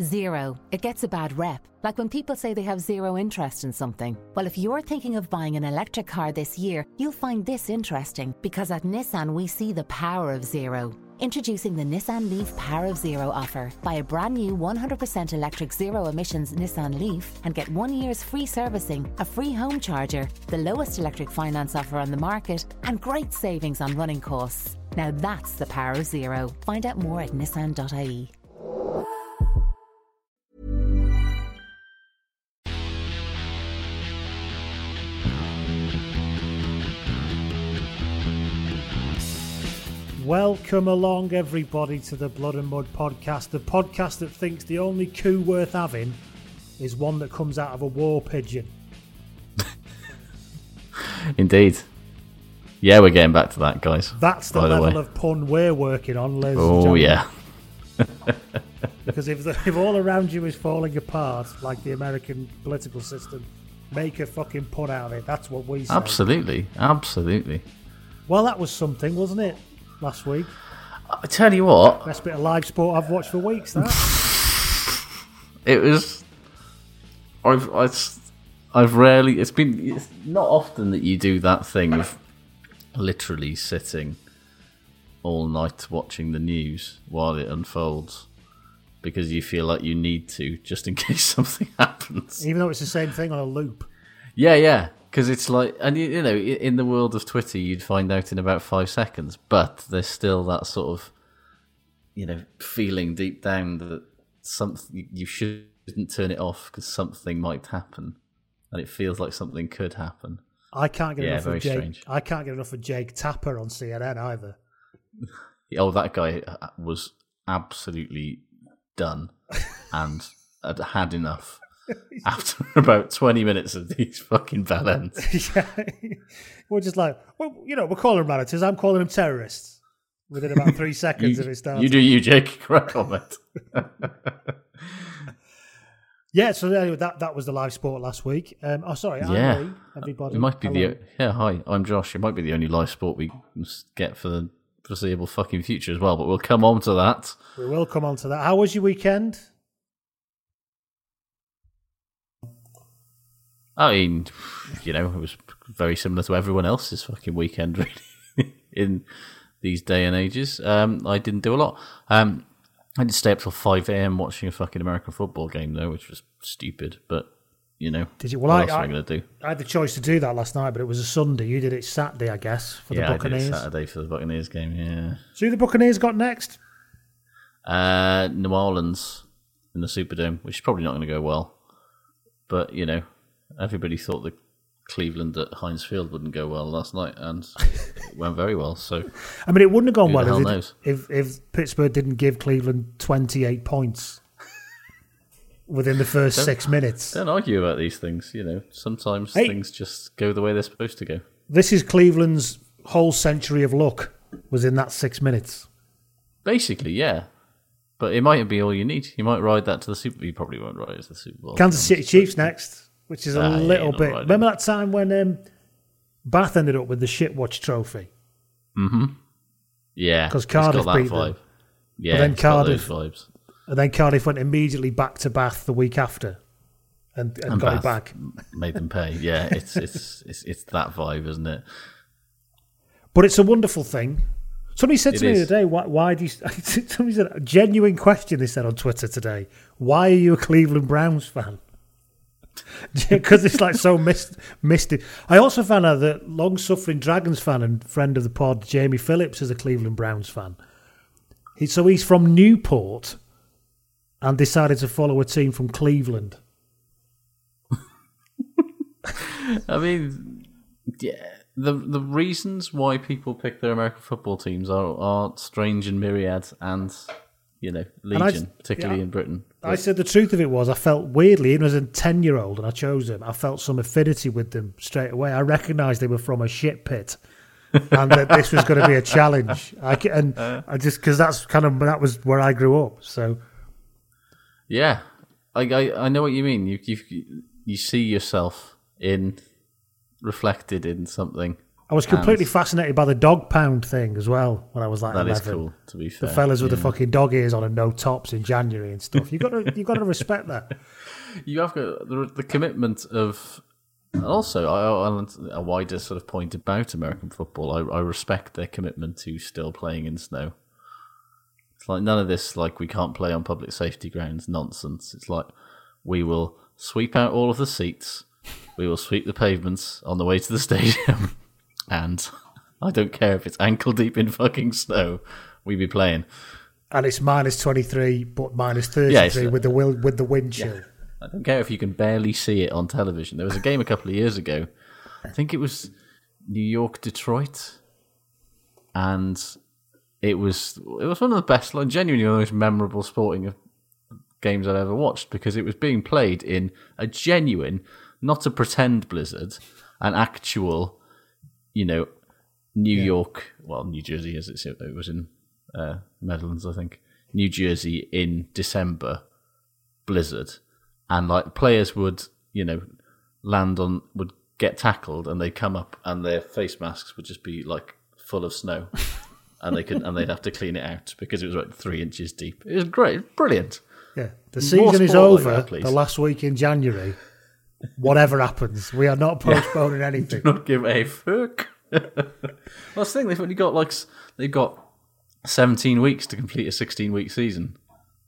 Zero. It gets a bad rep. Like when people say they have zero interest in something. Well, if you're thinking of buying an electric car this year, you'll find this interesting because at Nissan we see the power of zero. Introducing the Nissan Leaf Power of Zero offer. Buy a brand new 100% electric zero emissions Nissan Leaf and get one year's free servicing, a free home charger, the lowest electric finance offer on the market, and great savings on running costs. Now that's the power of zero. Find out more at nissan.ie. Welcome along, everybody, to the Blood and Mud podcast, the podcast that thinks the only coup worth having is one that comes out of a war pigeon. Indeed. Yeah, we're getting back to that, guys. That's the level of pun we're working on, ladies Oh yeah. Because if, the, if all around you is falling apart, like the American political system, make a fucking pun out of it. That's what we say. Absolutely. Absolutely. Well, that was something, wasn't it? Last week, I tell you what, best bit of live sport I've watched for weeks. That it was. I've I've, I've rarely. It's been. It's not often that you do that thing of literally sitting all night watching the news while it unfolds because you feel like you need to just in case something happens. even though it's the same thing on a loop. Yeah, yeah. Because it's like, and you, you know, in the world of Twitter, you'd find out in about five seconds, but there's still that sort of, you know, feeling deep down that something you shouldn't turn it off because something might happen, and it feels like something could happen. I can't get Yeah, enough very of Jake. strange. I can't get enough of Jake Tapper on CNN either. Oh, that guy uh, was absolutely done and had enough after about 20 minutes of these fucking bell ends. yeah, we're just like, well, you know, we're calling them managers. I'm calling them terrorists. Within about three seconds You, of it starting. you do you, Jake. Correct comment. Yeah, so anyway, that that was the live sport last week. Um, oh, sorry, Yeah. Lee, everybody. It might be Hello. the yeah. Hi, I'm Josh. It might be the only live sport we get for the foreseeable fucking future as well. But we'll come on to that. We will come on to that. How was your weekend? I mean, you know, it was very similar to everyone else's fucking weekend, really, in these day and ages. Um, I didn't do a lot. Um, I didn't stay up till five a.m. watching a fucking American football game though, which was stupid. But you know, Did you? Well, what I, else am I I, going to do? I had the choice to do that last night, but it was a Sunday. You did it Saturday, I guess, for yeah, the I did Buccaneers. it Saturday for the Buccaneers game. Yeah, So who the Buccaneers got next? Uh, New Orleans in the Superdome, which is probably not going to go well. But you know, everybody thought that Cleveland at Heinz Field wouldn't go well last night, and it went very well. So I mean, it wouldn't have gone well if, knows? it, if if Pittsburgh didn't give Cleveland 28 points within the first six minutes. don't argue about these things. You know, sometimes Hey. things just go the way they're supposed to go. This is Cleveland's whole century of luck was in that six minutes. Basically, yeah. But it might be all you need. You might ride that to the Super. You probably won't ride it to the Super Bowl. Kansas City Chiefs next, which is a Ah, little you're bit. riding Remember that time when um, Bath ended up with the Shitwatch trophy? Yeah, 'Cause it's Cardiff beat them. vibe. Yeah, then it's got those Cardiff- vibes. And then Cardiff went immediately back to Bath the week after and, and, And got Bath it back. made them pay. Yeah, it's it's it's it's that vibe, isn't it? But it's a wonderful thing. Somebody said It to me the other day, why, why do you. Somebody said, a genuine question they said on Twitter today. Why are you a Cleveland Browns fan? Because it's like so mist, misty. I also found out that long suffering Dragons fan and friend of the pod, Jamie Phillips, is a Cleveland Browns fan. He, so he's from Newport and decided to follow a team from Cleveland. I mean, yeah, the the reasons why people pick their American football teams are are strange and myriad, and you know, I- legion, particularly yeah, in Britain. I said the truth of it was I felt weirdly, even as a 10 year old, and I chose them, I felt some affinity with them straight away. I recognised they were from a shit pit and that this was going to be a challenge. I, and uh. I just, because that's kind of, that was where I grew up. So, Yeah, I, I I know what you mean. You you you see yourself in reflected in something. I was completely And- fascinated by the dog pound thing as well when I was like That 11. is cool. To be fair, The fellas with the fucking dog ears on and no tops in January and stuff. You got to, you got to respect that. you have got the, the commitment of and also I, a wider sort of point about American football. I, I respect their commitment to still playing in snow. It's like none of this like we can't play on public safety grounds nonsense. It's like we will sweep out all of the seats, we will sweep the pavements on the way to the stadium, and I don't care if it's ankle deep in fucking snow, we be playing. And it's minus 23, but minus 33 Yeah, with the will, with the wind chill. I don't care if you can barely see it on television. There was a game a couple of years ago. I think it was New York Detroit, and it was it was one of the best, like genuinely one of the most memorable sporting games I've ever watched because it was being played in a genuine, not a pretend blizzard, an actual, you know, New York, well, New Jersey as it's, it was in uh, Meadowlands, I think, New Jersey in December blizzard, and like players would, you know, land on would get tackled and they come up and their face masks would just be like full of snow. And they could, and they'd have to clean it out because it was like three inches deep. It was great, brilliant. Yeah, the season is sport like over. that, the last week in January, whatever happens, we are not postponing anything. Do not give a fuck. well, that's the thing. They've only got like they've got seventeen weeks to complete a sixteen-week season,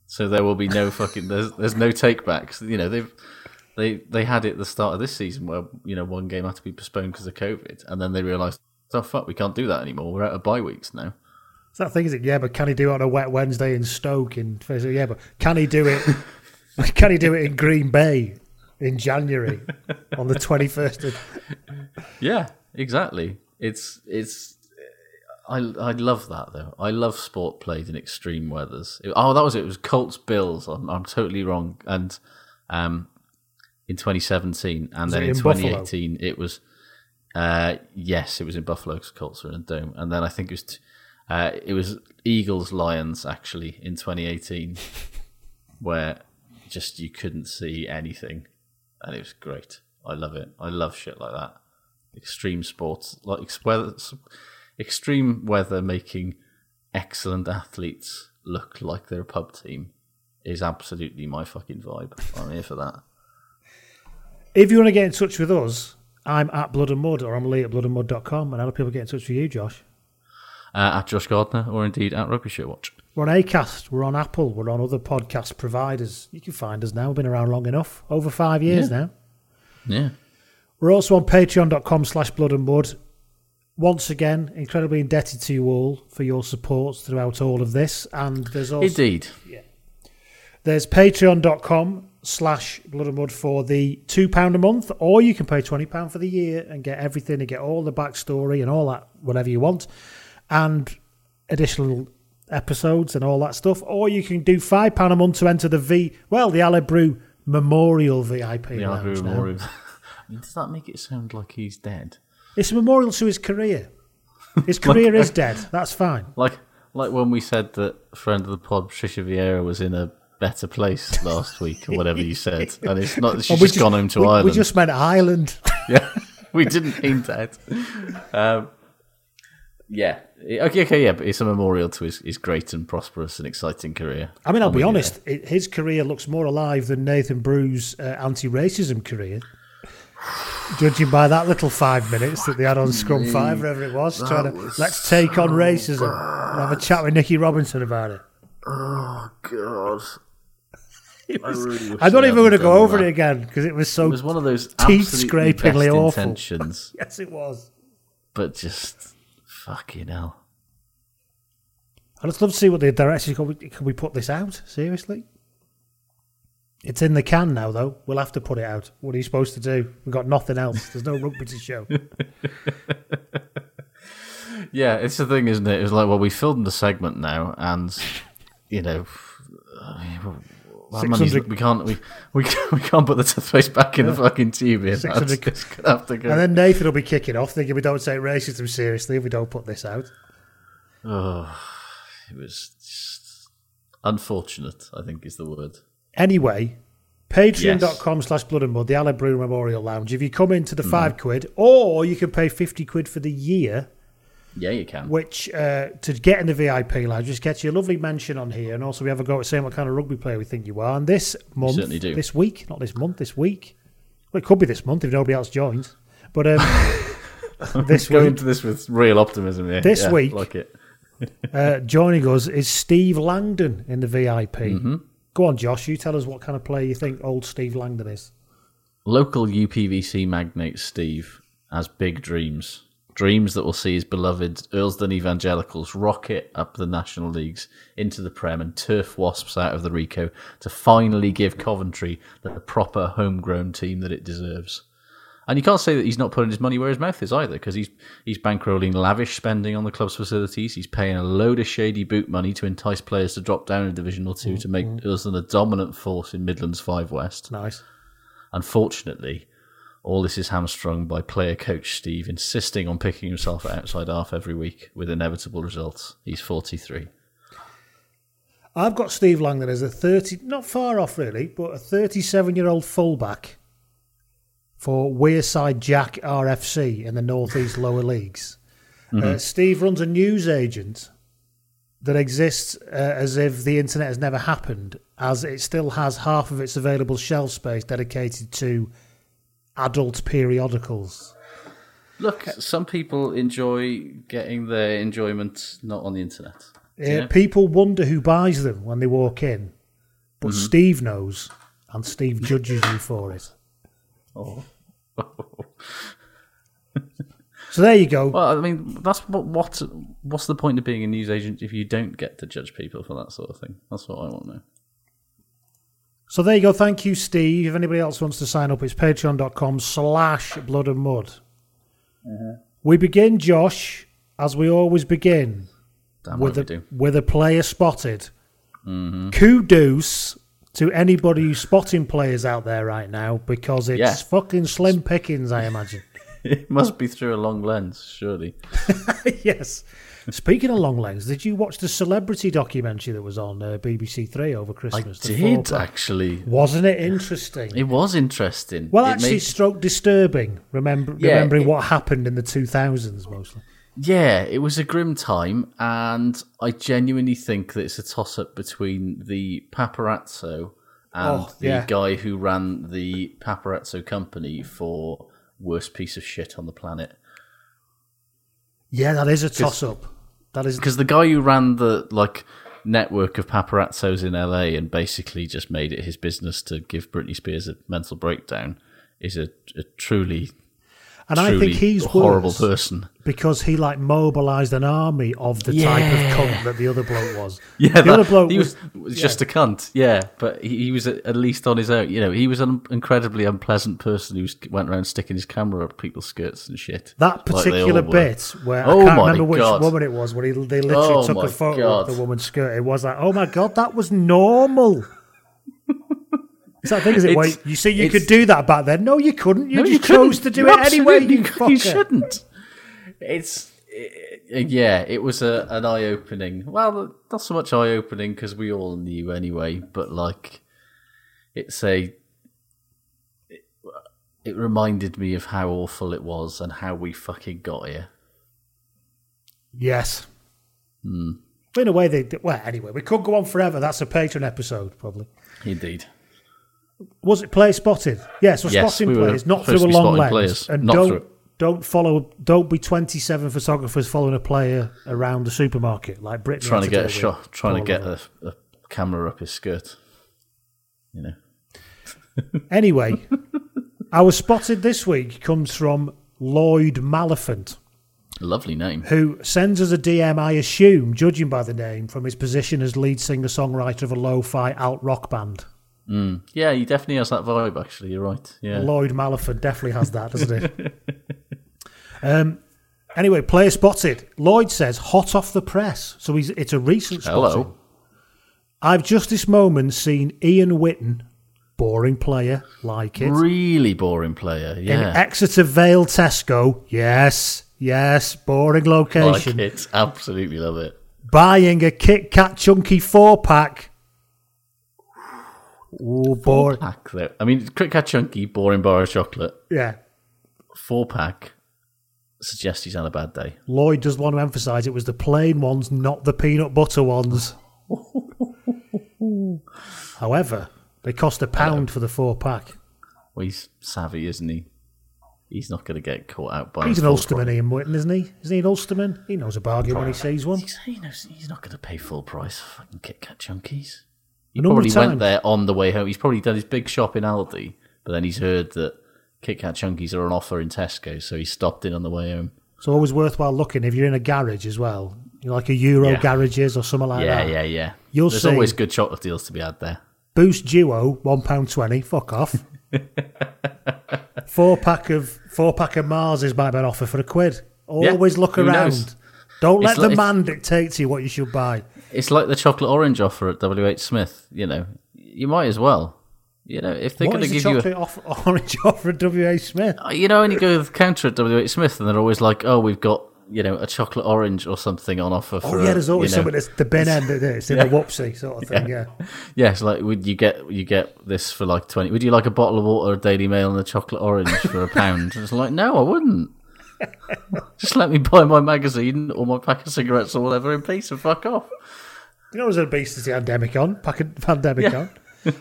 so there will be no fucking there's there's no takebacks. You know they've they they had it at the start of this season where you know one game had to be postponed because of COVID, and then they realised oh fuck we can't do that anymore. We're out of bye weeks now. It's that thing, is it? Yeah, but can he do it on a wet Wednesday in Stoke? In yeah, but can he do it? can he do it in Green Bay in January on the twenty first? of Yeah, exactly. It's it's. I I love that though. I love sport played in extreme weathers. It- oh, that was it. It was Colts Bills. I'm, I'm totally wrong. And um, in 2017, and Was then in in Buffalo? 2018, it was. Uh, yes, it was in Buffalo because Colts are in a dome, and then I think it was. T- uh, it was Eagles Lions actually in 2018, where just you couldn't see anything, and it was great. I love it. I love shit like that extreme sports, like weather, extreme weather making excellent athletes look like they're a pub team is absolutely my fucking vibe. I'm here for that. If you want to get in touch with us, I'm at Blood and Mud or I'm Lee at bloodandmud.com. And how do people get in touch with you, Josh? Uh, at Josh Gardner or indeed at Rugby Show Watch. We're on Acast, we're on Apple, we're on other podcast providers. You can find us now. We've been around long enough, over five years Yeah. now. Yeah. We're also on patreon.com slash blood and mud. Once again, incredibly indebted to you all for your support throughout all of this. And there's also Indeed. Yeah. There's patreon.com slash blood and mud for the £2 a month, or you can pay £20 for the year and get everything and get all the backstory and all that, whatever you want, and additional episodes and all that stuff. Or you can do £5 a month to enter the V, well, the Aled Brew Memorial VIP The lounge Alvaro. Memorial. Does that make it sound like he's dead? It's a memorial to his career. His career is dead. That's fine. Like like when we said that friend of the pod Patricia Vieira was in a better place last week or whatever you said, and it's not. She's we just, gone home to we, Ireland. We just meant Ireland. yeah, we didn't mean at. Um, yeah, okay, okay, yeah, but it's a memorial to his, his great and prosperous and exciting career. I mean, I'll be honest. It, his career looks more alive than Nathan Brew's uh, anti-racism career. Judging by that little five minutes that they had on Scrum Five, whatever it was, trying to let's take on racism and have a chat with Nicky Robinson about it. Oh God! Was- really I'm not even going to go over that. it again because it was so It was one of those teeth-scrapingly absolutely awful. intentions, Yes, it was. but just fucking hell. I'd just love to see what the directors can we, can we put this out? Seriously? It's in the can now, though. We'll have to put it out. What are you supposed to do? We've got nothing else. There's no rugby to show. Yeah, it's the thing, isn't it? It's like, well, we filmed the segment now, and you know, many- 600 we can't we, we we can't put the toothpaste back in the fucking tube here. That's 600 gonna have to go. And then Nathan will be kicking off, thinking we don't take racism seriously if we don't put this out. oh, it was unfortunate. I think is the word. Anyway, patreon.com slash blood and mud, the Aled Brew Memorial Lounge. If you come into Mm-hmm. the five quid, or you can pay 50 quid for the year, Yeah, you can. which uh, to get in the VIP lounge just gets you a lovely mention on here. And also, we have a go at saying what kind of rugby player we think you are. And this month, certainly do. this week, not this month, this week. Well, it could be this month if nobody else joins. But um, this Go week, into this with real optimism here. This Yeah, week- like it. uh, joining us is Steve Langdon in the VIP. Mm-hmm. Go on, Josh. You tell us what kind of player you think old Steve Langdon is. Local UPVC magnate Steve has big dreams. Dreams that will see his beloved Earlsdon Evangelicals rocket up the National Leagues into the Prem and turf Wasps out of the Ricoh to finally give Coventry the proper homegrown team that it deserves. And you can't say that he's not putting his money where his mouth is either, because he's he's bankrolling lavish spending on the club's facilities. He's paying a load of shady boot money to entice players to drop down a division or 2 to make mm-hmm. Earlsdon a dominant force in Midlands Five West. Nice. Unfortunately, all this is hamstrung by player coach Steve insisting on picking himself at outside half every week with inevitable results. He's 43. I've got Steve Langdon as a 30, not far off really, but a 37 year old fullback for Wearside Jack RFC in the Northeast Lower Leagues. Uh, Steve runs a news agent that exists uh, as if the internet has never happened, as it still has half of its available shelf space dedicated to adult periodicals. Look, some people enjoy getting their enjoyment not on the internet. Uh, Yeah. People wonder who buys them when they walk in, but Mm-hmm. Steve knows, and Steve judges you for it. Oh. So there you go. Well, I mean, that's what, what. What's the point of being a news agent if you don't get to judge people for that sort of thing? That's what I want to know. So there you go. Thank you, Steve. If anybody else wants to sign up, it's patreon.com slash blood and mud. Uh-huh. We begin, Josh, as we always begin, Damn with a, with a player spotted. Mm-hmm. Kudos to anybody who's spotting players out there right now because it's Yeah. fucking slim pickings, I imagine. It must be through a long lens, surely. yes. Speaking of long legs, did you watch the celebrity documentary that was on uh, BBC Three over Christmas? The did four- actually. Wasn't it interesting? It was interesting. Well, It actually, made- stroke disturbing. Remember, Yeah, remembering it- what happened in the two thousands, mostly. Yeah, it was a grim time, and I genuinely think that it's a toss up between the paparazzo and Oh, the yeah. guy who ran the paparazzo company for worst piece of shit on the planet. Yeah, that is a toss up. That is Because the guy who ran the like network of paparazzos in LA and basically just made it his business to give Britney Spears a mental breakdown is a, a truly, and I think he's a horrible worse person. because he like mobilised an army of the type of cunt that the other bloke was. Yeah, the that- other bloke he was. was, was just a cunt. Yeah, but he, he was at at least on his own. You know, he was an incredibly unpleasant person who was, went around sticking his camera up people's skirts and shit. that like they all particular were. bit where Oh I can't my remember which God. woman it was, where he, they literally Oh took a photo God. of the woman's skirt. It was like, oh my god, that was normal. It's that thing, is it? Wait, you see, you could do that back then. No, you couldn't. You No, just couldn't. chose to do You it anyway. You. You shouldn't. It's. yeah, it was a an eye opening. Well, not so much eye opening because we all knew anyway, but like it's a. It, it reminded me of how awful it was and how we fucking got here. Yes. Hmm. In a way, they well. Anyway, we could go on forever. That's a patron episode, probably. Indeed. Was it player spotted? Yes, we're Yes, spotting we players, not through a long lens. players, and not don't through- don't follow. Don't be twenty seven photographers following a player around the supermarket like Britain. Trying to get a shot, trying to get a, a camera up his skirt. You know. Anyway, our spotted this week comes from Lloyd Malafant, Lovely name. who sends us a DM. I assume, judging by the name, from his position as lead singer songwriter of a lo-fi alt rock band. Yeah, he definitely has that vibe. Actually, you're right. Yeah. Lloyd Malafant definitely has that, doesn't he? um, anyway, player spotted. Lloyd says hot off the press, so he's it's a recent spotting. Hello. I've just this moment seen Ian Whitten, boring player, like it, Really boring player. in Yeah. Exeter Vale Tesco. Yes, yes, boring location. like it. Absolutely love it. Buying a Kit Kat chunky four pack. Oh, boring. Pack though. I mean, Kit Kat Chunky, boring bar of chocolate. Yeah. Four pack suggests he's had a bad day. Lloyd does want to emphasise it was the plain ones, not the peanut butter ones. However, they cost a pound for the four pack. Well, he's savvy, isn't he? He's not going to get caught out by. He's an Ulsterman. Ian Whitten, isn't he? Isn't he an Ulsterman? He knows a bargain when he sees one. He's, he knows, he's not going to pay full price for fucking Kit Kat Chunkies. He probably went there on the way home. He's probably done his big shop in Aldi, but then he's heard that Kit Kat Chunkies are on offer in Tesco, so he stopped in on the way home. It's always worthwhile looking if you're in a garage as well. You know, like a Euro Yeah. garages or something like yeah, that. yeah, yeah. You'll There's see. always good chocolate deals to be had there. Boost Duo, one pound twenty. Fuck off. four pack of four pack of Marses might be on offer for a quid. Always look around. knows? Don't let It's the man dictate to you what you should buy. It's like the chocolate orange offer at WH Smith. You know, you might as well. You know, if they're going to the give you, chocolate off, orange offer at WH Smith? Uh, you know, when you go to the counter at WH Smith, and they're always like, "Oh, we've got you know a chocolate orange or something on offer." Oh, for Oh yeah, a, there's always you know, something that's the bin end this in Yeah. the whoopsie sort of thing. Yeah. Yes, like would you get you get this for like twenty? Would you like a bottle of water, a Daily Mail, and a chocolate orange for a pound? It's like no, I wouldn't. Just let me buy my magazine or my pack of cigarettes or whatever in peace and fuck off. You know, there's an obesity pandemic on, pandemic Yeah. on.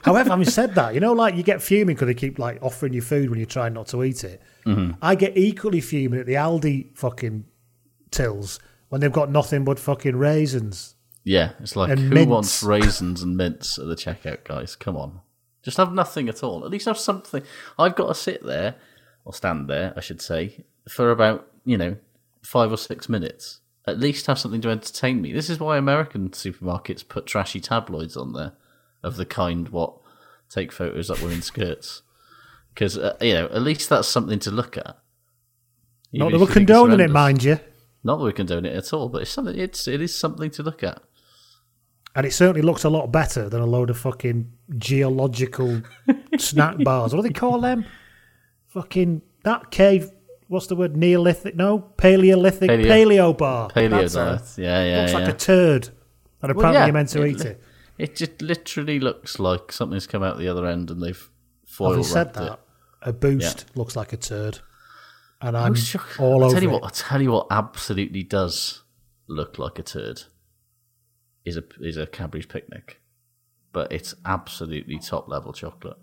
However, having said that, you know, like you get fuming because they keep like offering you food when you're trying not to eat it. Mm-hmm. I get equally fuming at the Aldi fucking tills when they've got nothing but fucking raisins. Yeah, it's like who mints. wants raisins and mints at the checkout, guys? Come on, just have nothing at all. At least have something. I've got to sit there or stand there, I should say, for about you know five or six minutes. At least have something to entertain me. This is why American supermarkets put trashy tabloids on there of the kind what take photos up women's skirts because uh, you know at least that's something to look at. Not that we're you think it's condoning it, mind you. Not that we're condoning it at all, but it's something. It's it is something to look at. And it certainly looks a lot better than a load of fucking geological snack bars. What do they call them? Fucking that cave. What's the word? Neolithic? No, Paleolithic. Paleo. Paleo, bar. Paleo it. Yeah, yeah, Looks yeah. like a turd. And apparently yeah, you're meant to it eat it. It just literally looks like something's come out the other end and they've foil Having said that, it. a boost looks like a turd. And I'm Sure. all I'll over tell you it. what. I'll tell you what. Absolutely does look like a turd. Is a is a Cadbury's picnic, but it's absolutely top level chocolate.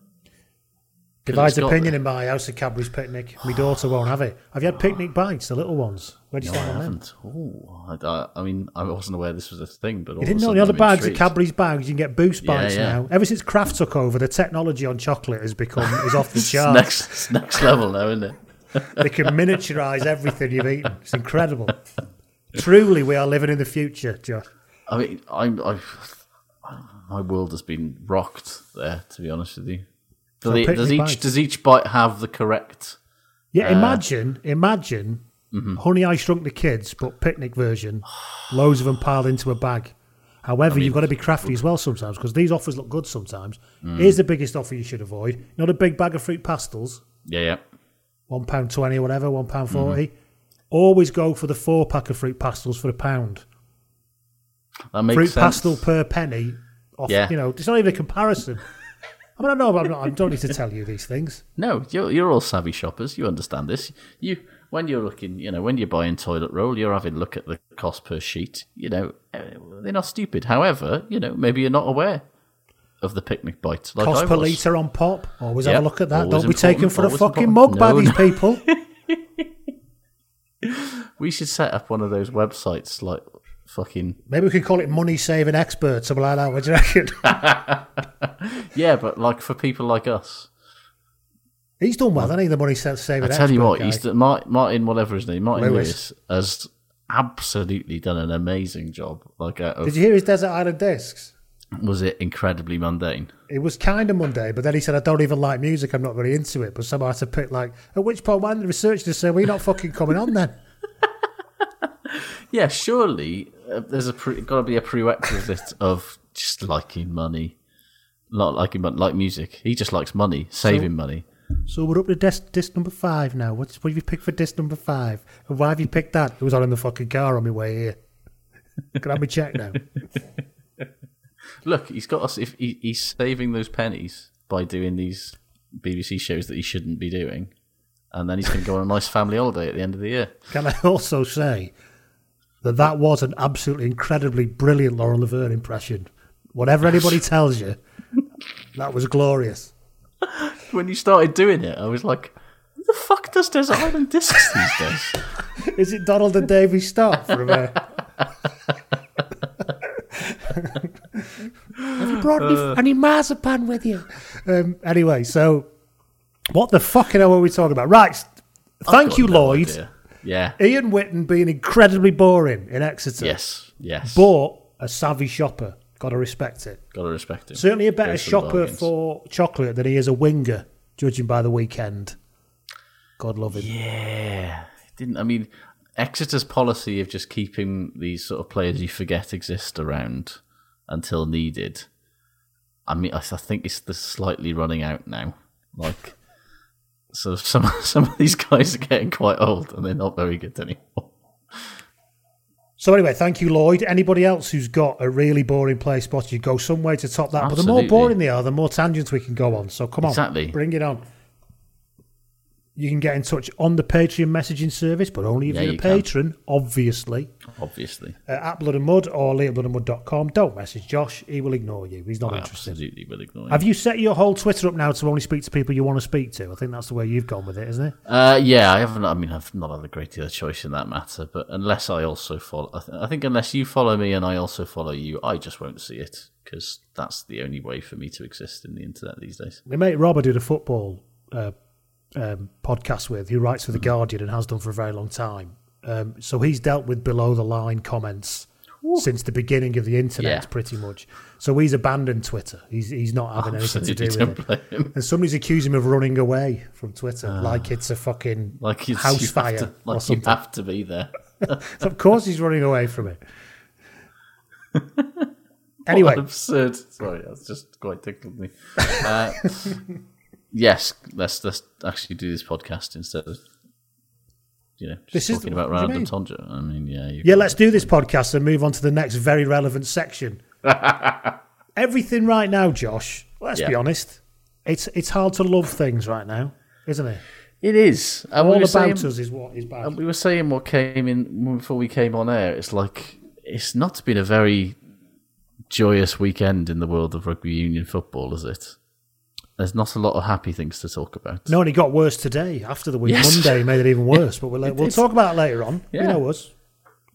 Divides opinion the- in my house at Cadbury's picnic. My daughter won't have it. Have you had picnic bites, the little ones? Where do you No, I stand on haven't. Oh, I, I, I mean, I wasn't aware this was a thing, but You didn't know the other I'm bags intrigued. Cadbury's bags, you can get boost bites yeah. now. Ever since Kraft took over, the technology on chocolate has become is off the charts. next, it's next level now, isn't it? They can miniaturize everything you've eaten. It's incredible. Truly, we are living in the future, Josh. I mean, I'm, I've, my world has been rocked there. To be honest with you, Do they- picnic does each bites. does each bite have the correct? Yeah, Uh, imagine, imagine, mm-hmm. Honey, I Shrunk the Kids, but picnic version. Loads of them piled into a bag. However, you've got to be crafty as well sometimes because these offers look good sometimes. Mm. Here's the biggest offer you should avoid: not a big bag of fruit pastels, Yeah, yeah. one pound twenty or whatever, one pound 40 Mm-hmm. always go for the four pack of fruit pastels for a pound. That makes sense. fruit sense. pastel per penny. Off, Yeah. You know, it's not even a comparison. I mean, I know, but I'm not, I don't need to tell you these things. No, you're you're all savvy shoppers. You understand this. You when you're looking, you know, when you're buying toilet roll, you're having a look at the cost per sheet. You know, eh, they're not stupid. However, you know, maybe you're not aware of the picnic bite. Like Cost I per litre on pop. Always Yep, have a look at that. Don't be taken for a fucking important. mug by these people. We should set up one of those websites like fucking Maybe we could call it money saving expert, something like that. What do you reckon? yeah, but like for people like us. he's done well, hasn't he? The money saving I tell you what, guy. he's done- Martin, whatever his name, Martin Lewis. Lewis, has absolutely done an amazing job. Like, of, Did you hear his Desert Island Discs? was it incredibly mundane? It was kind of mundane, but then he said, I don't even like music, I'm not very into it. But somehow I had to pick, like, at which point, when the researchers said, Well, you're not fucking coming on then. Yeah, surely uh, there's a pre- got to be a prerequisite of just liking money, not liking mon- like music. He just likes money, saving money. So we're up to disc, disc number five now. What's, what have you picked for disc number five? And why have you picked that? It was on in the fucking car on my way here. Can I have me check now? Look, he's got us. If he, he's saving those pennies by doing these BBC shows that he shouldn't be doing, and then he's going to go on a nice family holiday at the end of the year. Can I also say that that was an absolutely incredibly brilliant Lauren Laverne impression? Whatever anybody tells you, that was glorious. When you started doing it, I was like, "Who the fuck does Desert Island Discs these days?" Is it Donald and Davy Stott from uh... Have you brought any, any marzipan with you? Um, anyway, so what the fucking hell were we talking about? Right, thank you, no Lloyd. idea. Yeah. Ian Whitten being incredibly boring in Exeter. Yes. Yes. But a savvy shopper. Got to respect it. Gotta respect it. Certainly a better Goes for the shopper for chocolate than he is a winger, judging by the weekend. God love him. Yeah. Didn't I mean Exeter's policy of just keeping these sort of players you forget exist around until needed. I mean, I, I think it's the slightly running out now. Like, so some some of these guys are getting quite old and they're not very good anymore. So anyway, thank you, Lloyd. Anybody else who's got a really boring play spot, you go some way to top that. But the more boring they are, the more tangents we can go on. So come on, Exactly. bring it on. You can get in touch on the Patreon messaging service, but only if Yeah, you're a you can. patron, obviously. Obviously, Uh, at Blood and Mud or leeatbloodandmud.com. Don't message Josh. He will ignore you. He's not I interested. absolutely will ignore. Have you set your whole Twitter up now to only speak to people you want to speak to? I think that's the way you've gone with it, isn't it? Uh, yeah, I haven't. I mean, I've not had a great deal of choice in that matter. But unless I also follow, I, th- I think unless you follow me and I also follow you, I just won't see it because that's the only way for me to exist in the internet these days. My mate Robert did a football uh, um, podcast with, who writes for The Guardian and has done for a very long time. Um, so he's dealt with below the line comments since the beginning of the internet, Yeah. pretty much. So he's abandoned Twitter. He's he's not having anything to do with it. And somebody's accusing him of running away from Twitter, like it's a fucking. Like house fire to, or like you something. have to be there. So of course he's running away from it. anyway, absurd. Sorry, that's just quite tickled me. Uh, yes, let's let's actually do this podcast instead of you know just This is- talking about random mean? I mean, yeah, Yeah, let's do this podcast and move on to the next very relevant section. Everything right now, Josh. Let's be honest. It's it's hard to love things right now, isn't it? It is. And All about saying- us is what is bad. And we were saying what came in before we came on air. It's like it's not been a very joyous weekend in the world of rugby union football, is it? There's not a lot of happy things to talk about. no, and it got worse today. After the week, Yes. Monday made it even worse. But we'll we'll talk about it later on. You know us.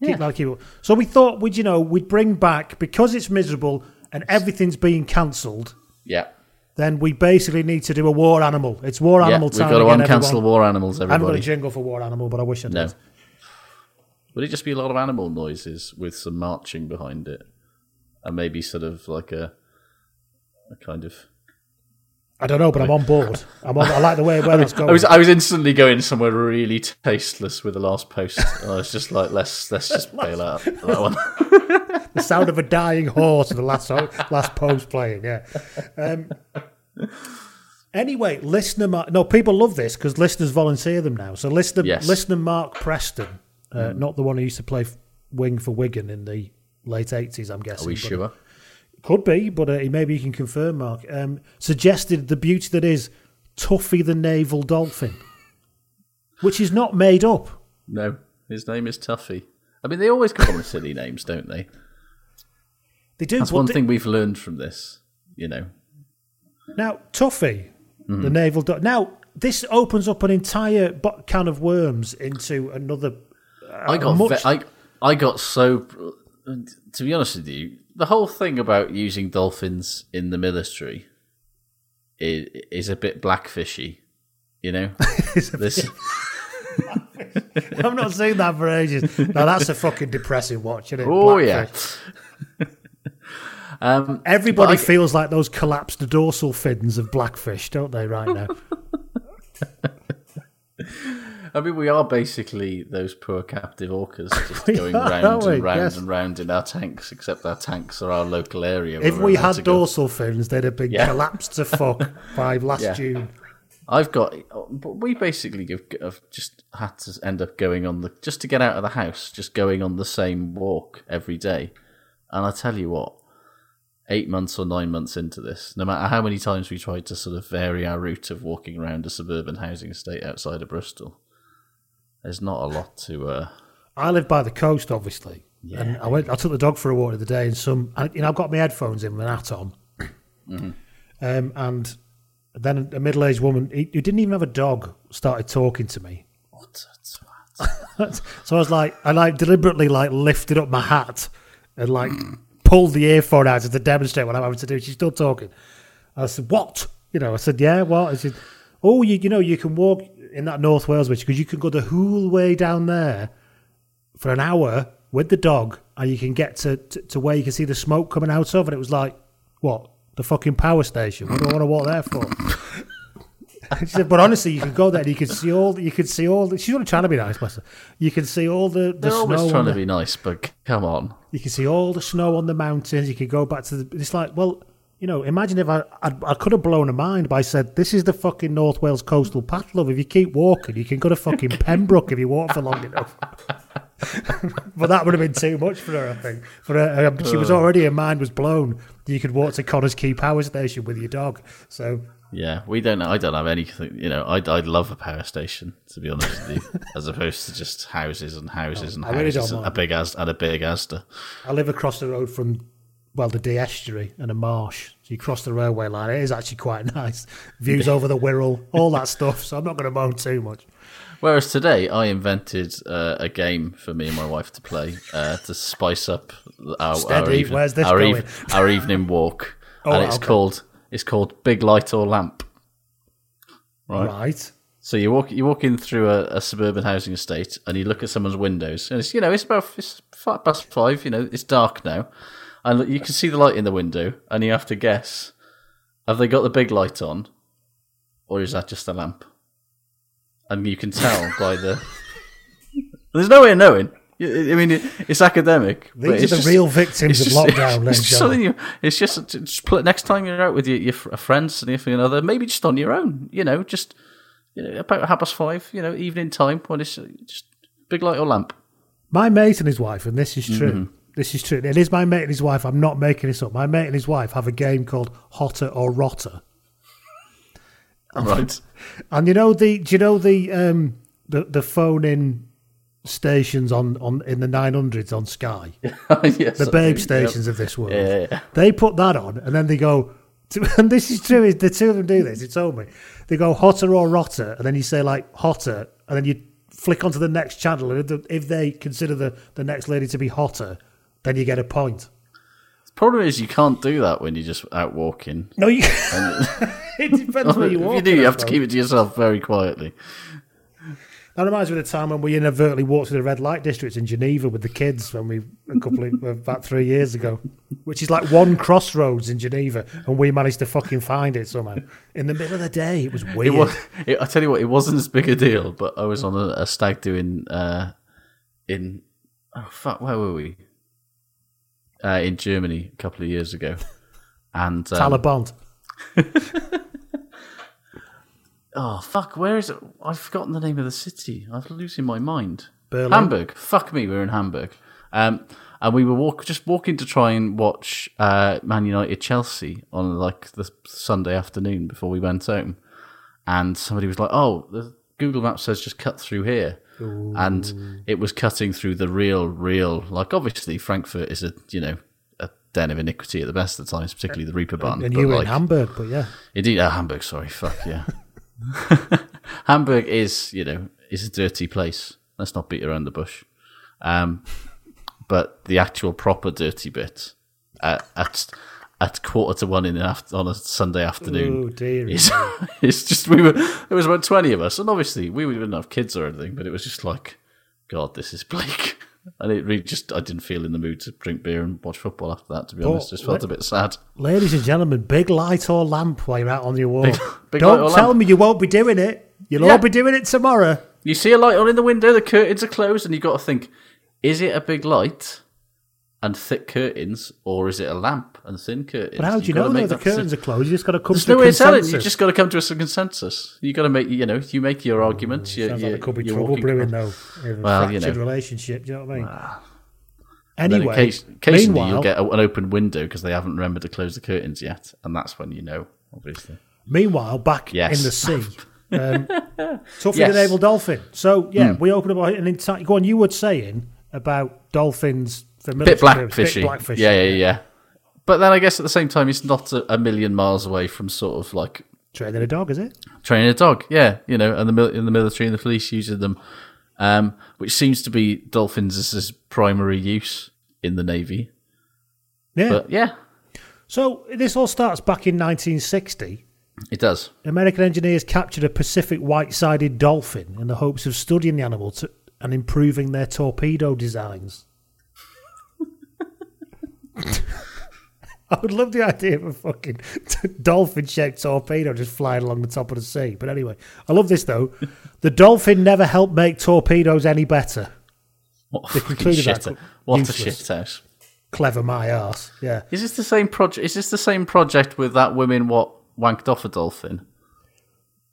Keep Yeah. you. So we thought we'd you know we'd bring back because it's miserable and everything's being cancelled. Yeah, Then we basically need to do a war animal. It's war yeah. time. We've got to again, uncancel war animals, I haven't got a everybody. jingle for war animal, but I wish I did. No. Would it just be a lot of animal noises with some marching behind it, and maybe sort of like a, a kind of. I don't know, but I'm on board. I'm on, I like the way where it's going. I was I was instantly going somewhere really tasteless with the last post. and I was just like, let's let's just bail out that one. the sound of a dying horse in the last last post playing. Yeah. Um, anyway, listener Mark. No, people love this because listeners volunteer them now. So listener Yes. listener Mark Preston uh, Hmm. not the one who used to play wing for Wigan in the late eighties. I'm guessing. Are we sure? Could be, but uh, maybe you can confirm, Mark. Um, suggested the beauty that is Tuffy the naval dolphin, which is not made up. No, his name is Tuffy. I mean, they always call him silly names, don't they? They do. That's one they- thing we've learned from this. You know, Now, Tuffy, Mm-hmm. the naval. Do- now, this opens up an entire can of worms into another. I got much- ve- I I got so. To be honest with you, the whole thing about using dolphins in the military is, is a bit blackfishy. You know, this. I've not seen that for ages. Now, that's a fucking depressing watch, isn't it? Oh yeah. Um, Everybody I- feels like those collapsed dorsal fins of blackfish, don't they, right now? I mean, we are basically those poor captive orcas just going are, round and round Yes. and round in our tanks, except our tanks are our local area. if we had dorsal fins, they'd have been Yeah. collapsed to fuck by last Yeah. June. I've got, but we basically have, have just had to end up going on the just to get out of the house, just going on the same walk every day. And I tell you what, eight months or nine months into this, no matter how many times we tried to sort of vary our route of walking around a suburban housing estate outside of Bristol, there's not a lot to. Uh, I live by the coast, obviously, and I went. I took the dog for a walk the other day, and some. I, you know, I've got my headphones in with an hat on, Mm-hmm. um, and then a middle-aged woman who didn't even have a dog started talking to me. what a twat. So I was like, I like deliberately like lifted up my hat and like pulled the earphone out to demonstrate what I'm having to do. She's still talking. I said, "What?" You know, I said, "Yeah, what?" I said, "Oh, you you know, you can walk in that North Wales which because you can go the whole way down there for an hour with the dog, and you can get to, to to where you can see the smoke coming out of." And it was like, "What?" The fucking power station. What do I want to walk there for? She said, but honestly, you can go there and you can see all. You can see all. The, she's only trying to be nice, bless her. You can see all the, the They're snow. always trying the, to be nice, but come on. You can see all the snow on the mountains. You can go back to the. It's like, well, you know, imagine if I I, I could have blown her mind by said, "This is the fucking North Wales coastal path, love. If you keep walking, you can go to fucking Pembroke if you walk for long enough." but that would have been too much for her, I think. For her, um, she was already her mind was blown. You could walk to Connah's Quay Power Station with your dog. So Yeah, we don't. I don't have anything. You know, I'd I'd love a power station to be honest with you, as opposed to just houses and houses and I really houses don't and a big as and a big Asda. I live across the road from, well, the Dee estuary and a marsh. So you cross the railway line. It is actually quite nice. Views over the Wirral, all that stuff. So I'm not going to moan too much. Whereas today, I invented uh, a game for me and my wife to play uh, to spice up our our, even- where's this our, our evening walk, Oh, and it's okay. called it's called Big Light or Lamp. Right. Right. So you walk you walk in through a, a suburban housing estate, and you look at someone's windows, and it's you know it's about it's five past five. You know it's dark now, and you can see the light in the window, and you have to guess: have they got the big light on, or is that just a lamp? And you can tell by the. There's no way of knowing. I mean, it's academic. These are the just- real victims of just- lockdown, It's just something you. It's just, just next time you're out with your, your fr- friends, significant other, maybe just on your own. You know, just you know, about half past five. You know, evening time when it's just big light or lamp. My mate and his wife, and this is true. Mm-hmm. This is true. It is my mate and his wife. I'm not making this up. My mate and his wife have a game called Hotter or Rotter. Right. And you know the do you know the um the the phone in stations on on in the 900s on Sky, yes, the babe stations of this world. Yeah, yeah. They put that on, and then they go. To, and this is true. Is the two of them do this? He told me they go hotter or rotter, and then you say like hotter, and then you flick onto the next channel, and if, the, if they consider the the next lady to be hotter, then you get a point. The problem is you can't do that when you're just out walking. No, you. it depends where if you you do, you have to keep it to yourself very quietly. That reminds me of the time when we inadvertently walked through the red light district in Geneva with the kids when we a couple of about three years ago, which is like one crossroads in Geneva, and we managed to fucking find it somehow in the middle of the day. It was It weird. was, it, I tell you what, it wasn't as big a deal, but I was on a, a stag do in, uh, in, oh fuck, where were we? Uh, in Germany a couple of years ago. And, um, Taliban. oh fuck, where is it? I've forgotten the name of the city. I'm losing my mind. Berlin. Hamburg. Fuck me, We're in Hamburg. Um, and we were walk, just walking to try and watch uh, Man United Chelsea on like the Sunday afternoon before we went home. And somebody was like, "Oh, the Google Maps says just cut through here," and it was cutting through the real, real. Like, obviously, Frankfurt is a you know a den of iniquity at the best of times, particularly the Reeperbahn. And but you were like, in Hamburg, but yeah. Indeed, uh, Hamburg. Sorry, fuck yeah. Hamburg is, you know, is a dirty place. Let's not beat around the bush. Um, but the actual proper dirty bit at at, at quarter to one in the after, on a Sunday afternoon Oh, dear. is it's just we were there was about twenty of us, and obviously we didn't have kids or anything, but it was just like, God, this is bleak. And it really just, I didn't feel in the mood to drink beer and watch football after that, to be honest. Just felt a bit sad. Ladies and gentlemen, big light or lamp while you're out on your walk. big or Don't tell lamp. me you won't be doing it. You'll Yeah. all be doing it tomorrow. You see a light on in the window, the curtains are closed, and you've got to think: is it a big light and thick curtains, or is it a lamp and thin curtains? But how do you know that the decision. curtains are closed? You just got to come There's to no way consensus. You just got to come to a consensus. You got to make, you know, you make your argument. You, Sounds you, like there could be trouble brewing though. In a Well, you know. relationship. Do you know what I mean? And anyway, occasion- occasionally meanwhile, you'll get an open window because they haven't remembered to close the curtains yet, and that's when you know, obviously. Meanwhile, back Yes. in the sea, um, tough Yes. enabled dolphin. So yeah, Hmm. we opened up an entire. Go on, you were saying about dolphins for Bit black-fishy Bit blackfishy. Yeah, yeah, yeah. But then I guess at the same time, it's not a, a million miles away from sort of like Training a dog, is it? training a dog. Yeah, you know, and the in the military and the police using them, um, which seems to be dolphins as his primary use in the navy. Yeah. But yeah, so this all starts back in 1960. it does. American engineers captured a Pacific white-sided dolphin in the hopes of studying the animal to, and improving their torpedo designs. I would love the idea of a fucking dolphin-shaped torpedo just flying along the top of the sea. But anyway, I love this though. The dolphin never helped make torpedoes any better. What a They concluded shit. that What a useless. shit house. Clever my ass. Yeah. Is this the same project? Is this the same project with that woman what wanked off a dolphin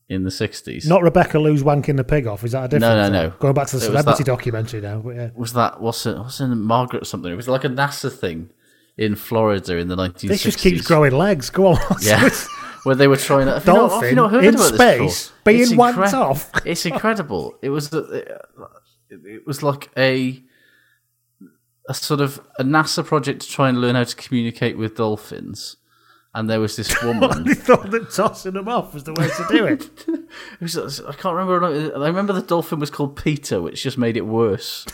in the sixties? Not Rebecca Loos wanking the pig off. Is that a different? no, thing? no. Going back to the It celebrity that- documentary now. Yeah. was that what's it? What's in Margaret something? It was like a NASA thing in Florida in the nineteen This just keeps growing legs. Go on. Yeah, where they were trying to have you not- have you not heard in about space before? being It's wanked incre- off. It's incredible. It was it, it was like a a sort of a NASA project to try and learn how to communicate with dolphins. And there was this woman. they thought that tossing them off was the way to do it. It was, I can't remember. I remember the dolphin was called Peter, which just made it worse.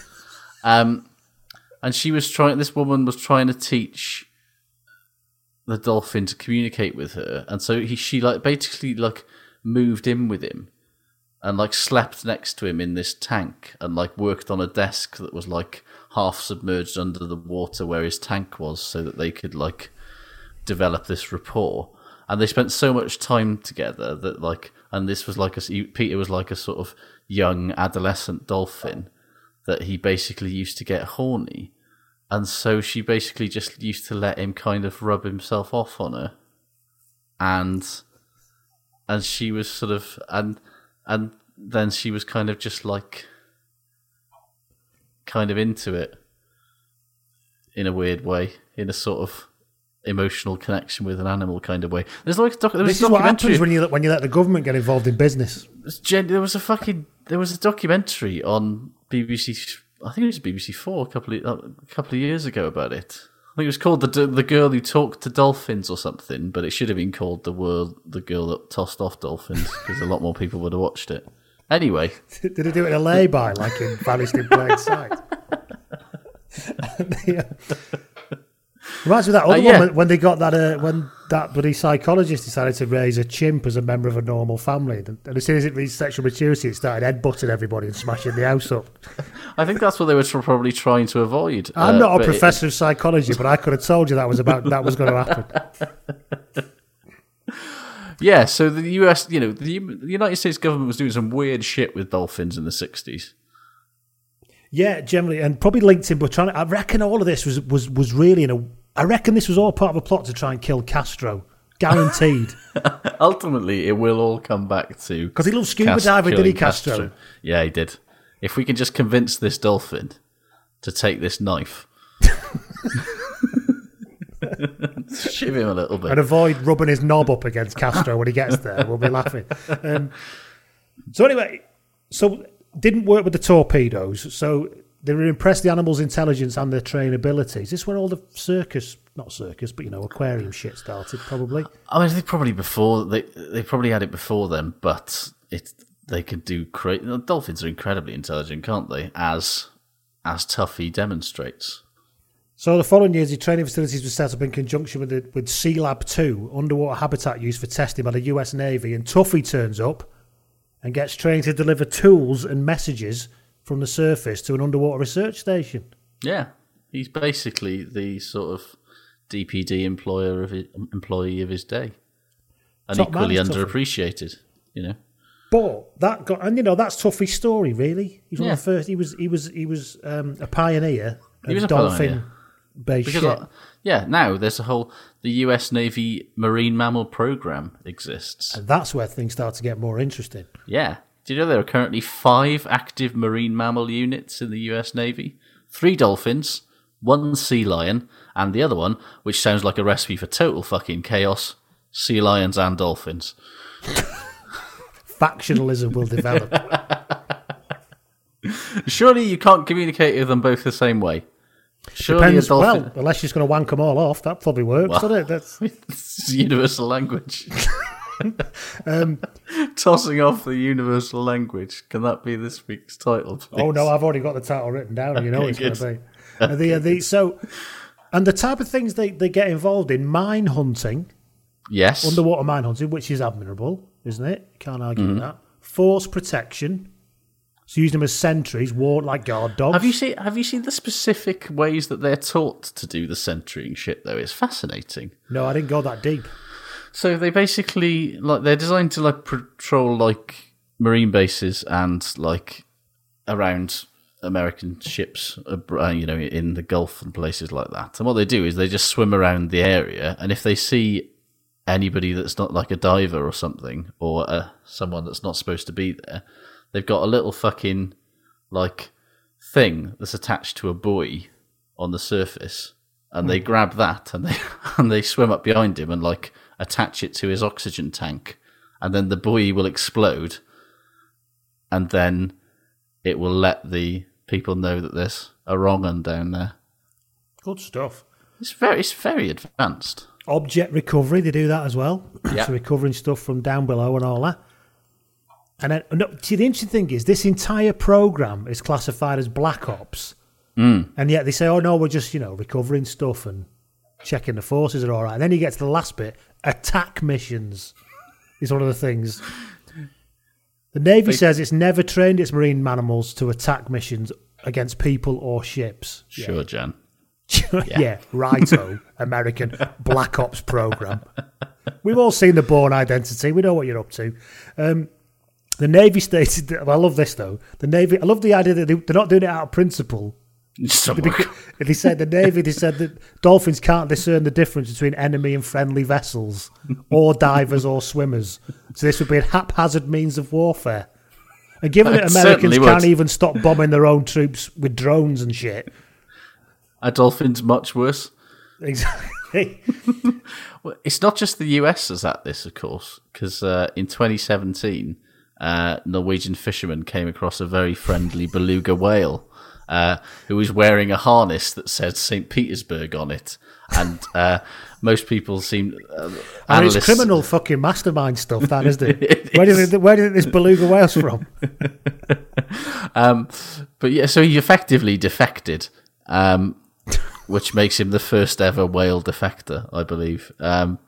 Um, and she was trying. This woman was trying to teach the dolphin to communicate with her, and so he, she like basically like moved in with him, and like slept next to him in this tank, and like worked on a desk that was like half submerged under the water where his tank was, so that they could like develop this rapport. And they spent so much time together that like, and this was like a Peter was like a sort of young adolescent dolphin that he basically used to get horny, and so she basically just used to let him kind of rub himself off on her, and and she was sort of and and then she was kind of just like kind of into it in a weird way, in a sort of emotional connection with an animal kind of way. There's like a doc- there was This a is what happens when you when you let the government get involved in business. There was a fucking there was a documentary on BBC. I think it was BBC Four a couple of a couple of years ago about it. I think it was called the the girl who talked to dolphins or something, but it should have been called the world the girl that tossed off dolphins because a lot more people would have watched it. Anyway, Did they do it in a lay-by like in Vanished in Plain Sight? The, uh, Reminds me of that other Uh, yeah. one when, they got that uh, when that bloody psychologist decided to raise a chimp as a member of a normal family, and as soon as it reached sexual maturity, it started headbutting everybody and smashing the house up. I think that's what they were probably trying to avoid. I'm uh, not a it- professor of psychology, but I could have told you that was about that was going to happen. yeah, so the US, you know, the, the United States government was doing some weird shit with dolphins in the 60s. Yeah, generally, and probably linked in. But trying, to, I reckon all of this was was was really in a. I reckon this was all part of a plot to try and kill Castro, guaranteed. Ultimately, it will all come back to Because he loved scuba Cas- diving, did he, killing Castro? Yeah, he did. if we can just convince this dolphin to take this knife, shiv him a little bit. and avoid rubbing his knob up against Castro when he gets there. We'll be laughing. Um, so anyway, so didn't work with the torpedoes. So they were impressed the animals' intelligence and their trainability. Is this where all the circus, not circus, but you know, aquarium shit started? Probably. I mean, they probably before they they probably had it before then, but it they could do great. Dolphins are incredibly intelligent, can't they? As as Tuffy demonstrates. So the following years, the training facilities were set up in conjunction with the, with Sea Lab 2, underwater habitat used for testing by the US Navy. And Tuffy turns up and gets trained to deliver tools and messages from the surface to an underwater research station. Yeah, he's basically the sort of DPD employer of his, employee of his day, and Top equally underappreciated. You know, But that got, and you know, that's Tuffy's story, really. He's one of the first. He was, he was, he was um, a pioneer. He was a pioneer. dolphin-based because shit. uh, yeah, now there's a whole the U.S. Navy Marine Mammal Program exists. and that's where things start to get more interesting. Yeah. Do you know there are currently five active marine mammal units in the US Navy? Three dolphins, one sea lion, and the other one, which sounds like a recipe for total fucking chaos, sea lions and dolphins. Factionalism will develop. Surely you can't communicate with them both the same way. Surely Depends. dolphin. Well, unless you're just going to wank them all off, that probably works, Well- doesn't it? That's It's universal language. Um, Tossing off the universal language. Can that be this week's title? Please? Oh no, I've already got the title written down. You know Okay, it's going to be. Uh, the, uh, the, so, and the type of things they, they get involved in: mine hunting, Yes. underwater mine hunting, which is admirable, isn't it? Can't argue Mm-hmm. with that. Force protection. So using them as sentries, war like guard dogs. Have you seen Have you seen the specific ways that they're taught to do the sentrying shit? Though it's fascinating. No, I didn't go that deep. So they basically like they're designed to like patrol like marine bases and like around American ships, uh, you know, in the Gulf and places like that. And what they do is they just swim around the area, and if they see anybody that's not like a diver or something, or uh, someone that's not supposed to be there, they've got a little fucking like thing that's attached to a buoy on the surface, and they grab that and they and they swim up behind him and like attach it to his oxygen tank, and then the buoy will explode, and then it will let the people know that there's a wrong un down there. Good stuff. It's very it's very advanced. Object recovery, they do that as well. Yeah. so recovering stuff from down below and all that. And then, no, see, the interesting thing is this entire program is classified as Black Ops, Mm. and yet they say, "Oh no, we're just you know recovering stuff and checking the forces are all right." And then you get to the last bit: attack missions is one of the things. The Navy They- says it's never trained its marine mammals to attack missions against people or ships. Sure, Jan. yeah, righto, American Black Ops program. We've all seen the Bourne Identity. We know what you're up to. Um, the Navy stated. That, well, I love this though. The Navy. I love the idea that they, they're not doing it out of principle. Because, they said the Navy. They said that dolphins can't discern the difference between enemy and friendly vessels, or divers or swimmers. So this would be a haphazard means of warfare. And given that Americans can't even stop bombing their own troops with drones and shit, Are dolphins much worse? exactly. Well, it's not just the US that's at this, of course, because uh, in 2017, uh, Norwegian fishermen came across a very friendly beluga whale uh, who was wearing a harness that says St. Petersburg on it. And uh, most people seem. Uh, And it's criminal fucking mastermind stuff, that isn't it? It where, did is. where did this beluga whales from? Um, but yeah, so he effectively defected, um, which makes him the first ever whale defector, I believe. Um,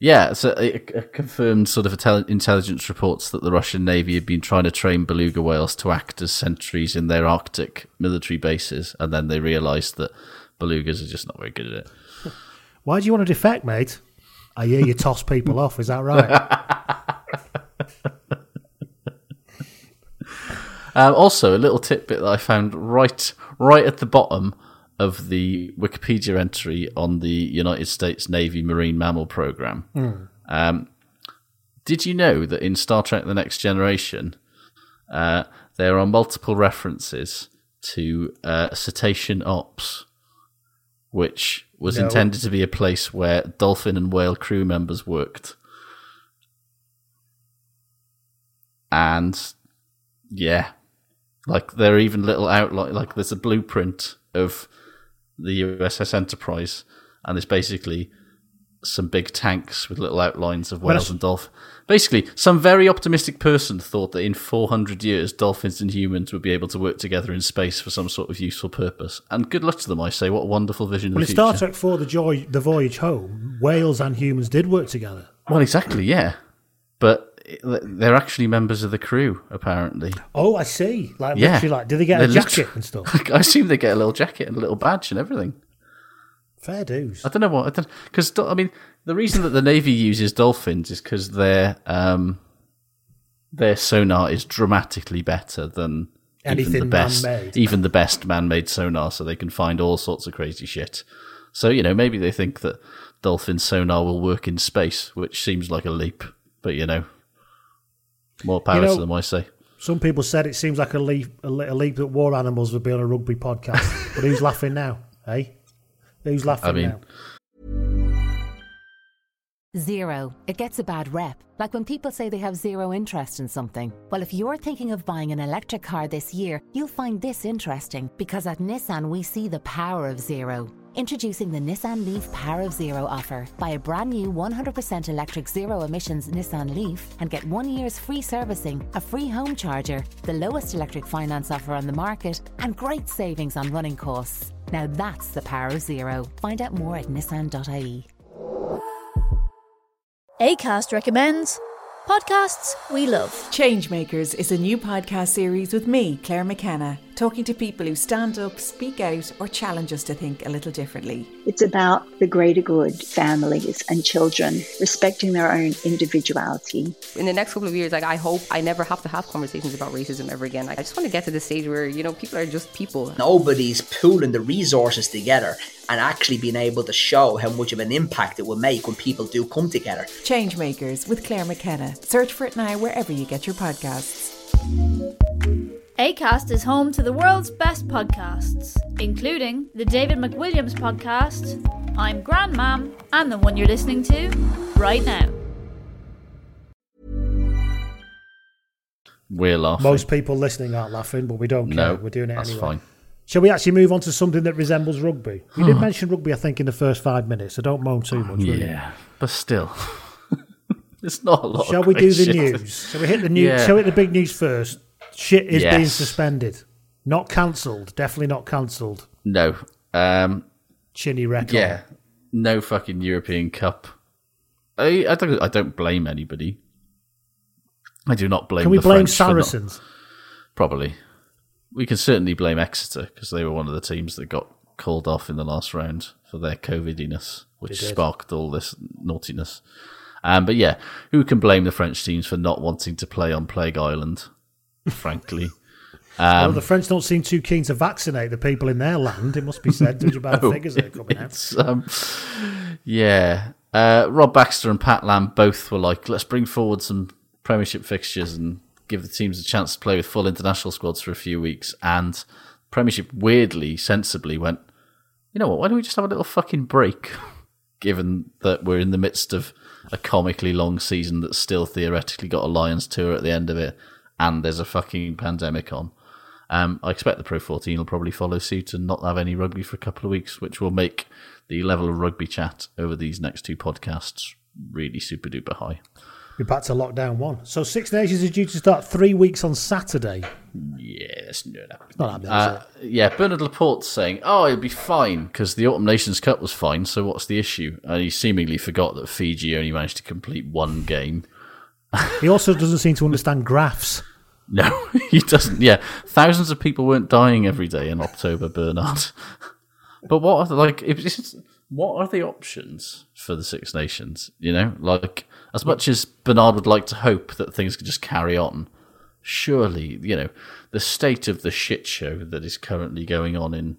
yeah, so it, confirmed sort of intel- intelligence reports that the Russian Navy had been trying to train beluga whales to act as sentries in their Arctic military bases, and then they realised that belugas are just not very good at it. Why do you want to defect, mate? I hear you toss people off. Is that right? Um, also, a little tidbit that I found right right at the bottom of the Wikipedia entry on the United States Navy Marine Mammal Program. Um, did you know that in Star Trek: The Next Generation, uh, there are multiple references to uh, Cetacean Ops, which was No. intended to be a place where dolphin and whale crew members worked. And yeah, like there are even little outline, like there's a blueprint of the USS Enterprise, and it's basically some big tanks with little outlines of whales and dolphins. Basically, some very optimistic person thought that in 400 years, dolphins and humans would be able to work together in space for some sort of useful purpose. And good luck to them, I say. What a wonderful vision Well, in Star. Trek for the, joy, the Voyage Home, whales and humans did work together. Well, exactly, yeah. But they're actually members of the crew, apparently. Oh, I see. Like, Yeah. literally, like, did they get a They're jacket literally- and stuff? I assume they get a little jacket and a little badge and everything. Fair dues. I don't know what. I don't because I mean the reason that the navy uses dolphins is because their um their sonar is dramatically better than even the Anything best man-made. even the best man-made sonar, so they can find all sorts of crazy shit. So you know maybe they think that dolphin sonar will work in space, which seems like a leap, but you know more power You know- to them, I say. Some people said it seems like a leap, a, a leap that war animals would be on a rugby podcast. but who's laughing now? Hey? Who's laughing I mean, now? Zero. It gets a bad rep. Like when people say they have zero interest in something. Well, if you're thinking of buying an electric car this year, you'll find this interesting because at Nissan we see the power of zero. Introducing the Nissan Leaf Power of Zero offer. Buy a brand new 100% electric zero emissions Nissan Leaf and get one year's free servicing, a free home charger, the lowest electric finance offer on the market, and great savings on running costs. Now that's the power of zero. Find out more at nissan.ie. ACAST recommends podcasts we love. Changemakers is a new podcast series with me, Claire McKenna, talking to people who stand up, speak out, or challenge us to think a little differently. It's about the greater good, families and children respecting their own individuality. in the next couple of years, like I hope I never have to have conversations about racism ever again. Like, I just want to get to the stage where you know people are just people. Nobody's pooling the resources together and actually being able to show how much of an impact it will make when people do come together. Changemakers with Claire McKenna. Search for it now wherever you get your podcasts. ACAST is home to the world's best podcasts, including the David McWilliams podcast, I'm Grandmam, and the one you're listening to right now. We're laughing. Most people listening aren't laughing, but we don't care. no, We're doing it that's anyway. fine. Shall we actually move on to something that resembles rugby? We did mention rugby, I think, in the first five minutes, so don't moan too much. Yeah, but still, it's not a lot. Shall we do the shit. news? Shall we hit the news? Yeah. Shall we hit the big news first? Shit is being suspended. Not cancelled. Definitely not cancelled. No. Um, Chinny record. yeah. No fucking European Cup. I, I don't. I don't blame anybody. I do not blame. Can we blame French for not- Saracens? Probably. We can certainly blame Exeter because they were one of the teams that got called off in the last round for their COVIDiness, which sparked all this naughtiness. Um, but yeah, who can blame the French teams for not wanting to play on Plague Island? Frankly, well, um, the French don't seem too keen to vaccinate the people in their land. It must be said, judging by the No, figures that are coming out. um, yeah, uh, Rob Baxter and Pat Lam both were like, let's bring forward some Premiership fixtures and give the teams a chance to play with full international squads for a few weeks. And Premiership weirdly, sensibly went, you know what? Why don't we just have a little fucking break? Given that we're in the midst of a comically long season that's still theoretically got a Lions tour at the end of it, and there's a fucking pandemic on. Um, I expect the Pro 14 will probably follow suit and not have any rugby for a couple of weeks, which will make the level of rugby chat over these next two podcasts really super duper high. We're back to lockdown one. So Six Nations is due to start three weeks on Saturday. Yes, no, no. Not happening, Uh, yeah, Bernard Laporte's saying, "Oh, it'll be fine because the Autumn Nations Cup was fine. So what's the issue?" And he seemingly forgot that Fiji only managed to complete one game. He also doesn't seem to understand graphs. No, he doesn't. Yeah, thousands of people weren't dying every day in October, Bernard. but what are the, like? What are the options for the Six Nations? You know, like as much as Bernard would like to hope that things could just carry on, surely you know the state of the shit show that is currently going on in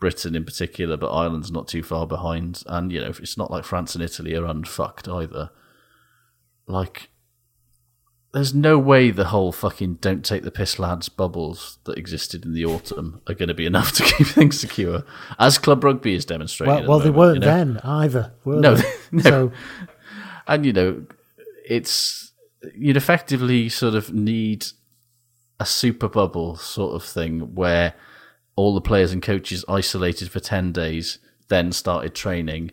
Britain in particular, but Ireland's not too far behind, and you know it's not like France and Italy are unfucked either. Like there's no way the whole fucking don't take the piss lads bubbles that existed in the autumn are going to be enough to keep things secure, as club rugby is demonstrating. Well, well the they moment, weren't you know? then either. Were No, they? no. So and you know, it's you'd effectively sort of need a super bubble sort of thing where all the players and coaches isolated for 10 days, then started training,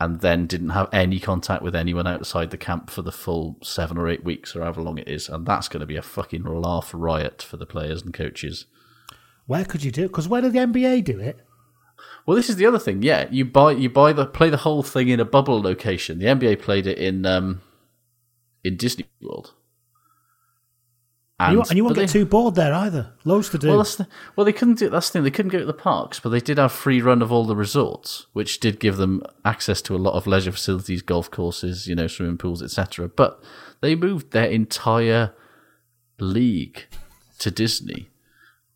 and then didn't have any contact with anyone outside the camp for the full seven or eight weeks or however long it is. And that's going to be a fucking laugh riot for the players and coaches. where could you do it? Because where did the NBA do it? Well, this is the other thing. Yeah, you buy you buy the play the whole thing in a bubble location. The NBA played it in um, in Disney World. And, you, and you won't get they- too bored there either. Loads to do. Well, that's the, well, they couldn't do. That's the thing. They couldn't go to the parks, but they did have free run of all the resorts, which did give them access to a lot of leisure facilities, golf courses, you know, swimming pools, etc. But they moved their entire league to Disney,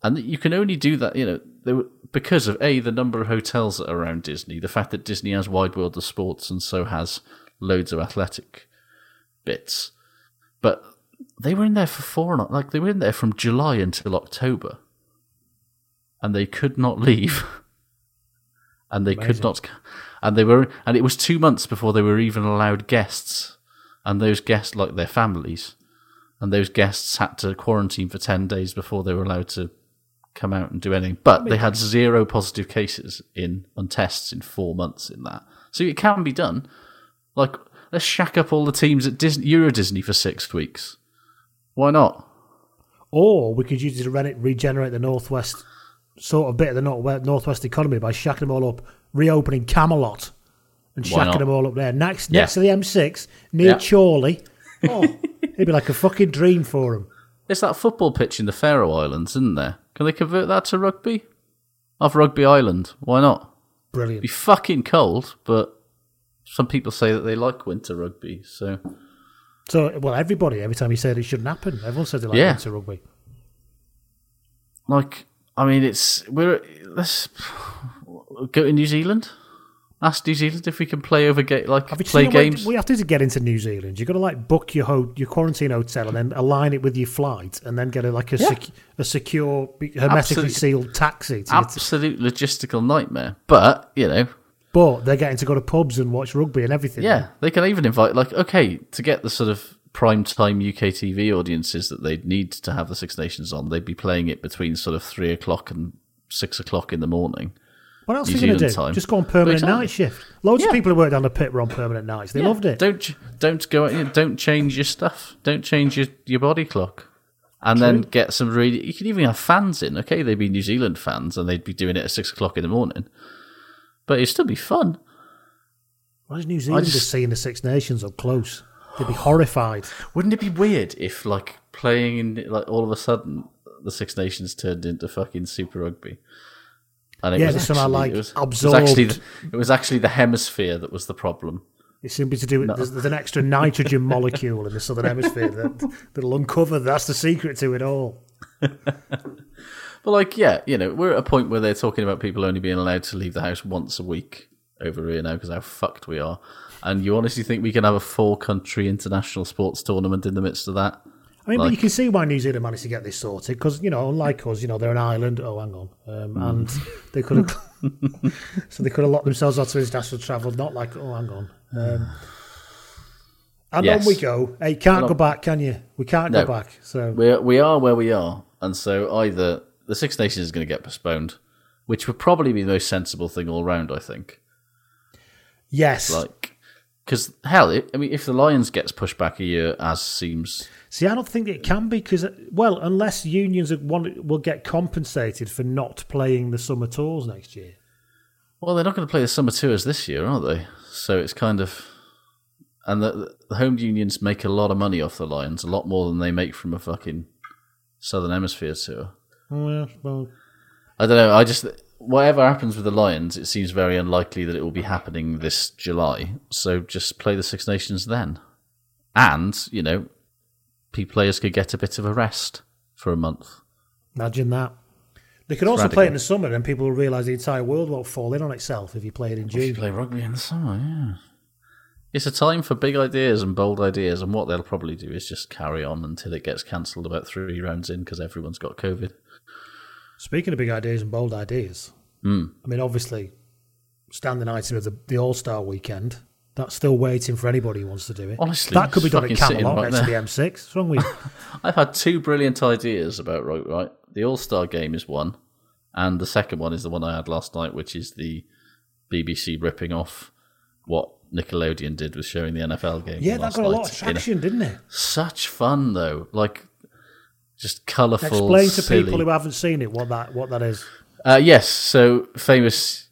and you can only do that, you know, they were, because of a the number of hotels that are around Disney, the fact that Disney has wide world of sports and so has loads of athletic bits, but they were in there for four and like they were in there from July until October, and they could not leave, and they could not, and they were, and it was two months before they were even allowed guests, and those guests like their families, and those guests had to quarantine for ten days before they were allowed to come out and do anything. But they had zero positive cases in on tests in four months in that, so it can be done. Like let's shack up all the teams at Disney, Euro Disney for six weeks. Why not? Or we could use it to re- regenerate the northwest sort of bit of the north- northwest economy by shacking them all up, reopening Camelot and Why shacking not? them all up there next Yeah. next to the M6 near Yeah. Chorley. Oh, it'd be like a fucking dream for them. There's that football pitch in the Faroe Islands, isn't there? Can they convert that to rugby? Off Rugby Island, why not? Brilliant. Be fucking cold, but some people say that they like winter rugby, so So, well, everybody, every time you said it shouldn't happen, everyone says they like Yeah. winter rugby. like I mean it's we're let's go to New Zealand. Ask New Zealand if we can play over ga- like Have play seen the way- games. We have to get into New Zealand. You've got to like book your ho- your quarantine hotel and then align it with your flight, and then get a like a Yeah. sec- a secure, hermetically Absolute- sealed taxi. To Absolute logistical nightmare. But, you know, but they're getting to go to pubs and watch rugby and everything. Yeah, they can even invite like okay to get the sort of prime time UK TV audiences that they'd need to have the Six Nations on. They'd be playing it between sort of three o'clock and six o'clock in the morning. What else New are you going to do? Time. Just go on permanent Exactly. night shift. Loads Yeah. of people who worked down the pit were on permanent nights. They Yeah, loved it. Don't don't go. you know, Don't change your stuff. Don't change your, your body clock. And then get some really. You can even have fans in. Okay, they'd be New Zealand fans, and they'd be doing it at six o'clock in the morning. But it'd still be fun. Why is New Zealand just- just seeing the Six Nations up close? They'd be horrified. Wouldn't it be weird if, like, playing in, like, all of a sudden, the Six Nations turned into fucking Super Rugby? And Yeah, they somehow, like, it was, absorbed- It was, actually the, it was actually the hemisphere that was the problem. It's simply to do with there's, there's an extra nitrogen molecule in the southern hemisphere that that'll uncover. That's the secret to it all. But, like, yeah, you know, we're at a point where they're talking about people only being allowed to leave the house once a week over here now because how fucked we are. And you honestly think we can have a four country international sports tournament in the midst of that? I mean, but you can see why New Zealand managed to get this sorted because you know, unlike us, you know, they're an island. Oh, hang on, um, Mm. and they could have, so they could have locked themselves out international travel. Not like, oh, hang on, um, and Yes. on we go. Hey, can't go back, can you? We can't No. go back. So we we are where we are, and so either the Six Nations is going to get postponed, which would probably be the most sensible thing all round. I think, yes, like, because hell, I mean, if the Lions gets pushed back a year, as seems, See, I don't think it can be because, uh, well, unless unions want, will get compensated for not playing the summer tours next year. well, they're not going to play the summer tours this year, are they? So it's kind of, and the, the home unions make a lot of money off the Lions, a lot more than they make from a fucking Southern Hemisphere tour. Oh, well, well, I don't know. I just whatever happens with the Lions, it seems very unlikely that it will be happening this July. So just play the Six Nations then, and you know, P players could get a bit of a rest for a month. imagine that. They could also radical. play it in the summer, and people will realise the entire world won't fall in on itself if you play it in If you June. play rugby in the summer, yeah. It's a time for big ideas and bold ideas, and what they'll probably do is just carry on until it gets cancelled about three rounds in because everyone's got COVID. Speaking of big ideas and bold ideas, Mm. I mean, obviously, standing item of the, the All Star weekend. That's still waiting for anybody who wants to do it. Honestly, that could be done at Camelot next to the. M6. What's wrong with you? I've had two brilliant ideas about right, right. The All Star game is one, and the second one is the one I had last night, which is the BBC ripping off what Nickelodeon did with showing the NFL game. Yeah, that got a lot of traction, didn't it? Such fun though, like just colourful. Explain to silly. people who haven't seen it what that what that is. Uh, yes, so famous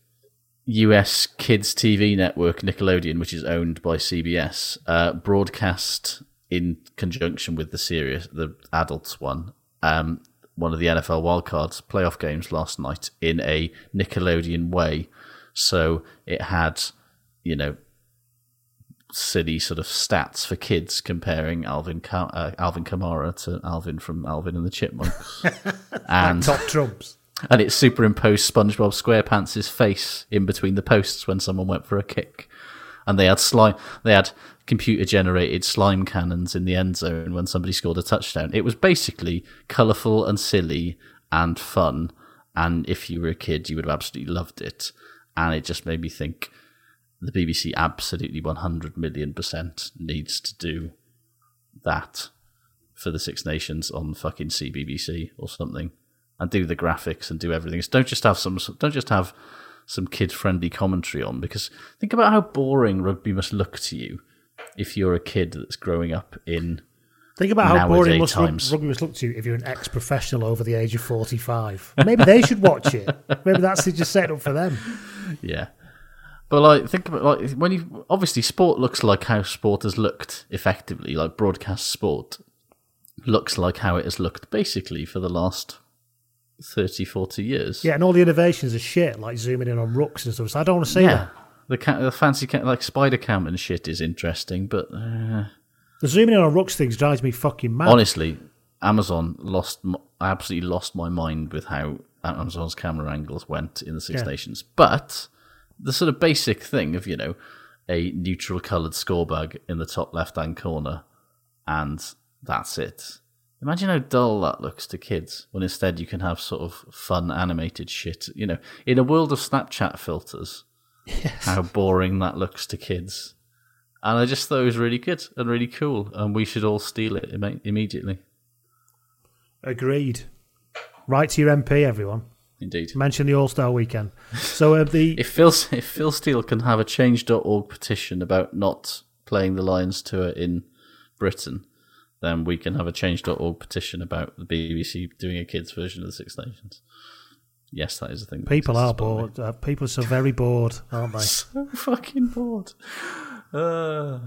US kids TV network Nickelodeon, which is owned by CBS, uh, broadcast in conjunction with the series, the adults one, um, one of the NFL wildcards playoff games last night in a Nickelodeon way. So it had, you know, silly sort of stats for kids comparing Alvin Ka- uh, Alvin Kamara to Alvin from Alvin and the Chipmunks, and Top trumps. and it superimposed SpongeBob SquarePants' face in between the posts when someone went for a kick. And they had slime, they had computer generated slime cannons in the end zone when somebody scored a touchdown. It was basically colourful and silly and fun. And if you were a kid, you would have absolutely loved it. And it just made me think the BBC absolutely 100 million percent needs to do that for the Six Nations on fucking CBBC or something, and do the graphics and do everything. So don't just have some. Don't just have some kid-friendly commentary on because think about how boring rugby must look to you if you're a kid that's growing up in. Think about how boring must times. rugby must look to you if you're an ex-professional over the age of 45. Maybe they should watch it. Maybe that's just set up for them. Yeah. But like, think about like when you obviously sport looks like how sport has looked effectively, like broadcast sport looks like how it has looked basically for the last 30, 40 years. Yeah, and all the innovations are shit, like zooming in on rooks and stuff. So I don't want to see yeah. that. The, ca- the fancy ca- like spider cam and shit is interesting, but uh, The zooming in on rooks things drives me fucking mad. honestly, Amazon lost. I absolutely lost my mind with how Amazon's camera angles went in the Six Yeah. Nations. But the sort of basic thing of you know a neutral coloured score bag in the top left hand corner, and that's it. Imagine how dull that looks to kids when instead you can have sort of fun animated shit. You know, in a world of Snapchat filters, how boring that looks to kids. And I just thought it was really good and really cool, and we should all steal it imme- immediately. Agreed. Write to your MP, everyone. Indeed. Mention the All Star weekend. So uh, the If Phil if Phil Steele can have a change.org petition about not playing the Lions tour in Britain, then we can have a change.org petition about the BBC doing a kids version of the Six Nations. Yes, that is a thing. people are exists, by the way. bored. Uh, people are so very bored, aren't they? So fucking bored. Uh,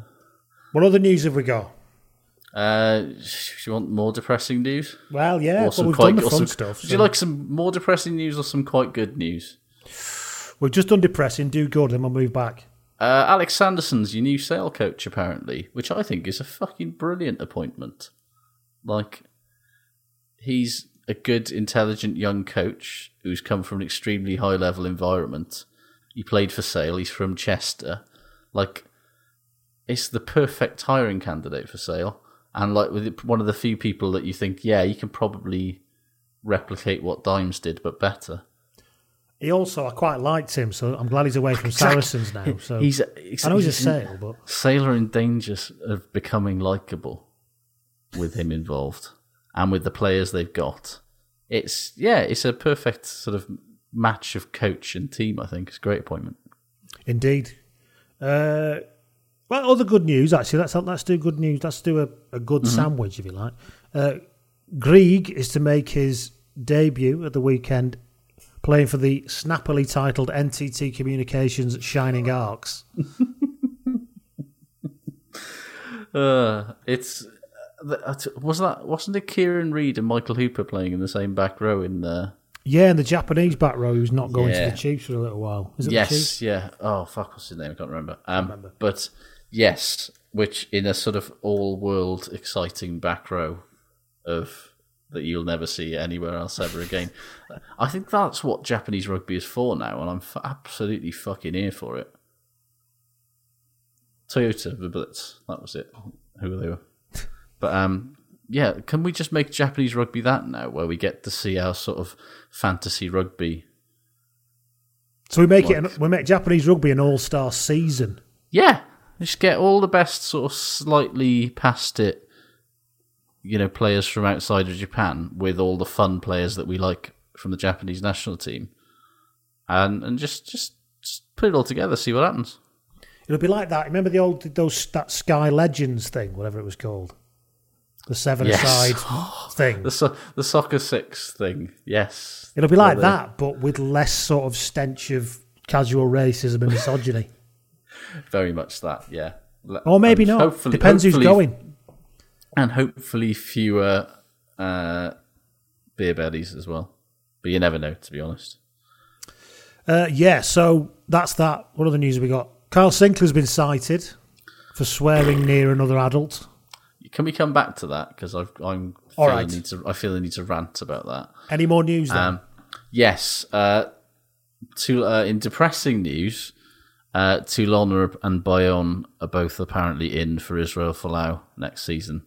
What other news have we got? Uh, do you want more depressing news? Well, yeah, Or some we've quite- done the fun some- stuff. Would you so- like some more depressing news or some quite good news? We've just done depressing. Do good, then we'll move back. Uh, Alex Sanderson's your new sale coach, apparently, which I think is a fucking brilliant appointment. Like, he's a good, intelligent young coach who's come from an extremely high level environment. He played for Sale, he's from Chester. Like, it's the perfect hiring candidate for Sale. And, like, with one of the few people that you think, yeah, you can probably replicate what Dimes did, but better. He also, I quite liked him, so I'm glad he's away from Exactly. Saracens now. So He's- I know he's a he's- sale, but Sale are in danger of becoming likable with him involved and with the players they've got. It's yeah, it's a perfect sort of match of coach and team. I think it's a great appointment. indeed. Uh, well, other good news actually. Let's let's do good news. Let's do a, a good Mm-hmm. sandwich if you like. Uh, Greig is to make his debut at the weekend, playing for the snappily titled NTT Communications Shining Arcs. Uh, it's uh, was that wasn't it Kieran Read and Michael Hooper playing in the same back row in there? Yeah, and the Japanese back row who's not going Yeah. to the Chiefs for a little while. Is it yes, yeah. Oh fuck, what's his name? I can't remember. Um, But yes, which in a sort of all-world exciting back row of that you'll never see anywhere else ever again. I think that's what Japanese rugby is for now, and I'm f- absolutely fucking here for it. Toyota Verblitz. That was it. Who they were. But um, yeah, can we just make Japanese rugby that now, where we get to see our sort of fantasy rugby? So we make Like- it. An, we make Japanese rugby an all-star season. Yeah, just get all the best sort of slightly past it, you know, players from outside of Japan with all the fun players that we like from the Japanese national team, and and just just, just put it all together, see what happens. It'll be like that. Remember the old those that Sky Legends thing, whatever it was called, the seven Yes. aside thing. The so- the soccer six thing, yes. It'll be like that, but with less sort of stench of casual racism and misogyny. Very much that, yeah. Or maybe and not. hopefully- Depends who's going. and hopefully fewer uh, beer bellies as well. But you never know, to be honest. Uh, yeah, so that's that. What other news have we got? Kyle Sinckler's been cited for swearing near another adult. Can we come back to that? Because I'm All feeling right. need to. I feel I need to rant about that. Any more news then? Um, yes. Uh, to uh, in depressing news, uh, Toulon and Bayonne are both apparently in for Israel Folau next season.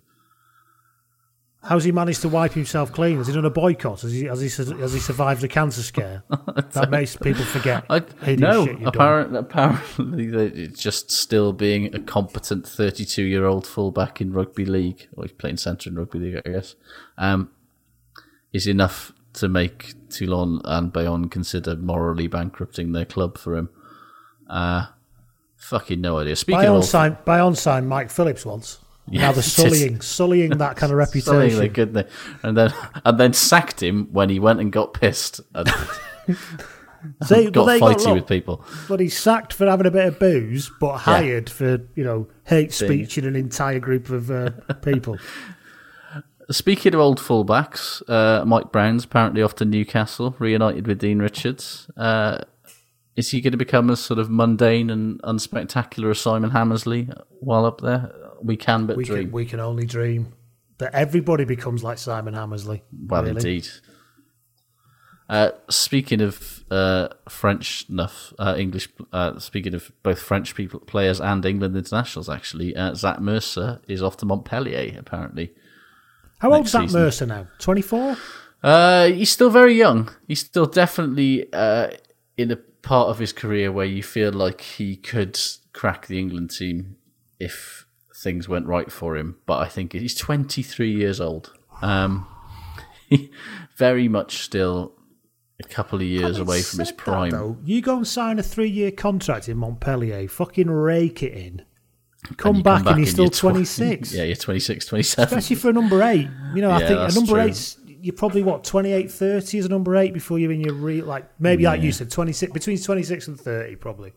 How's he managed to wipe himself clean? Has he done a boycott? Has he has he, has he survived a cancer scare? that makes people forget. I no. shit you've done. Apparently, apparently, it's just still being a competent thirty-two-year-old fullback in rugby league, or he's playing centre in rugby league, I guess. Um, is enough to make Toulon and Bayonne consider morally bankrupting their club for him. Uh, fucking no idea. Speaking Bayonne of signed, Bayonne signed Mike Phillips once. Yeah, now they're sullying, sullying that kind of reputation. they could, and then and then sacked him when he went and got pissed and See, got they got fighty look, with people. But he's sacked for having a bit of booze, but hired for you know hate Thing. speech in an entire group of uh, people. Speaking of old fullbacks, uh, Mike Brown's apparently off to Newcastle, reunited with Dean Richards. Uh, is he going to become as sort of mundane and unspectacular as Simon Hammersley while up there? We can but we dream. can we can only dream that everybody becomes like Simon Hammersley. Well, really. indeed. Uh, speaking of uh, French enough, uh, English. Uh, speaking of both French people players and England internationals, actually, uh, Zach Mercer is off to Montpellier. Apparently, How old's season. Mercer now? Twenty four. Uh, he's still very young. He's still definitely uh, in a part of his career where you feel like he could crack the England team if things went right for him. But I think he's 23 years old. Um, very much still a couple of years away from his Said that, prime. though, you go and sign a three year contract in Montpellier, fucking rake it in. Come, And you back, and you're still you're tw- twenty six. yeah, you're 26, 27. Especially for a number eight. You know, I think a number true. eight's you're probably what 28, 30 as a number eight before you're in your real like maybe like you said twenty six between twenty six and thirty probably.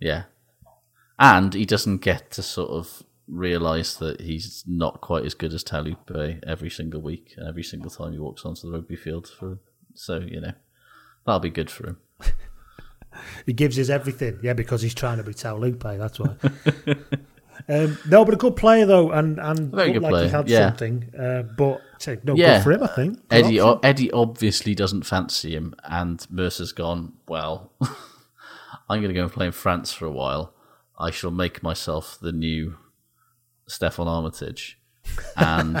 Yeah. And he doesn't get to sort of realise that he's not quite as good as Taulupe every single week, and every single time he walks onto the rugby field. For So, you know, that'll be good for him. He gives his everything, yeah, because he's trying to be Taulupe. That's why. um, no, but a good player though, and and Very good like player, he had yeah. something. Uh, but no yeah. good for him, I think. Good Eddie, option. Eddie obviously doesn't fancy him, and Mercer's gone, well, I'm going to go and play in France for a while. I shall make myself the new Steffon Armitage and,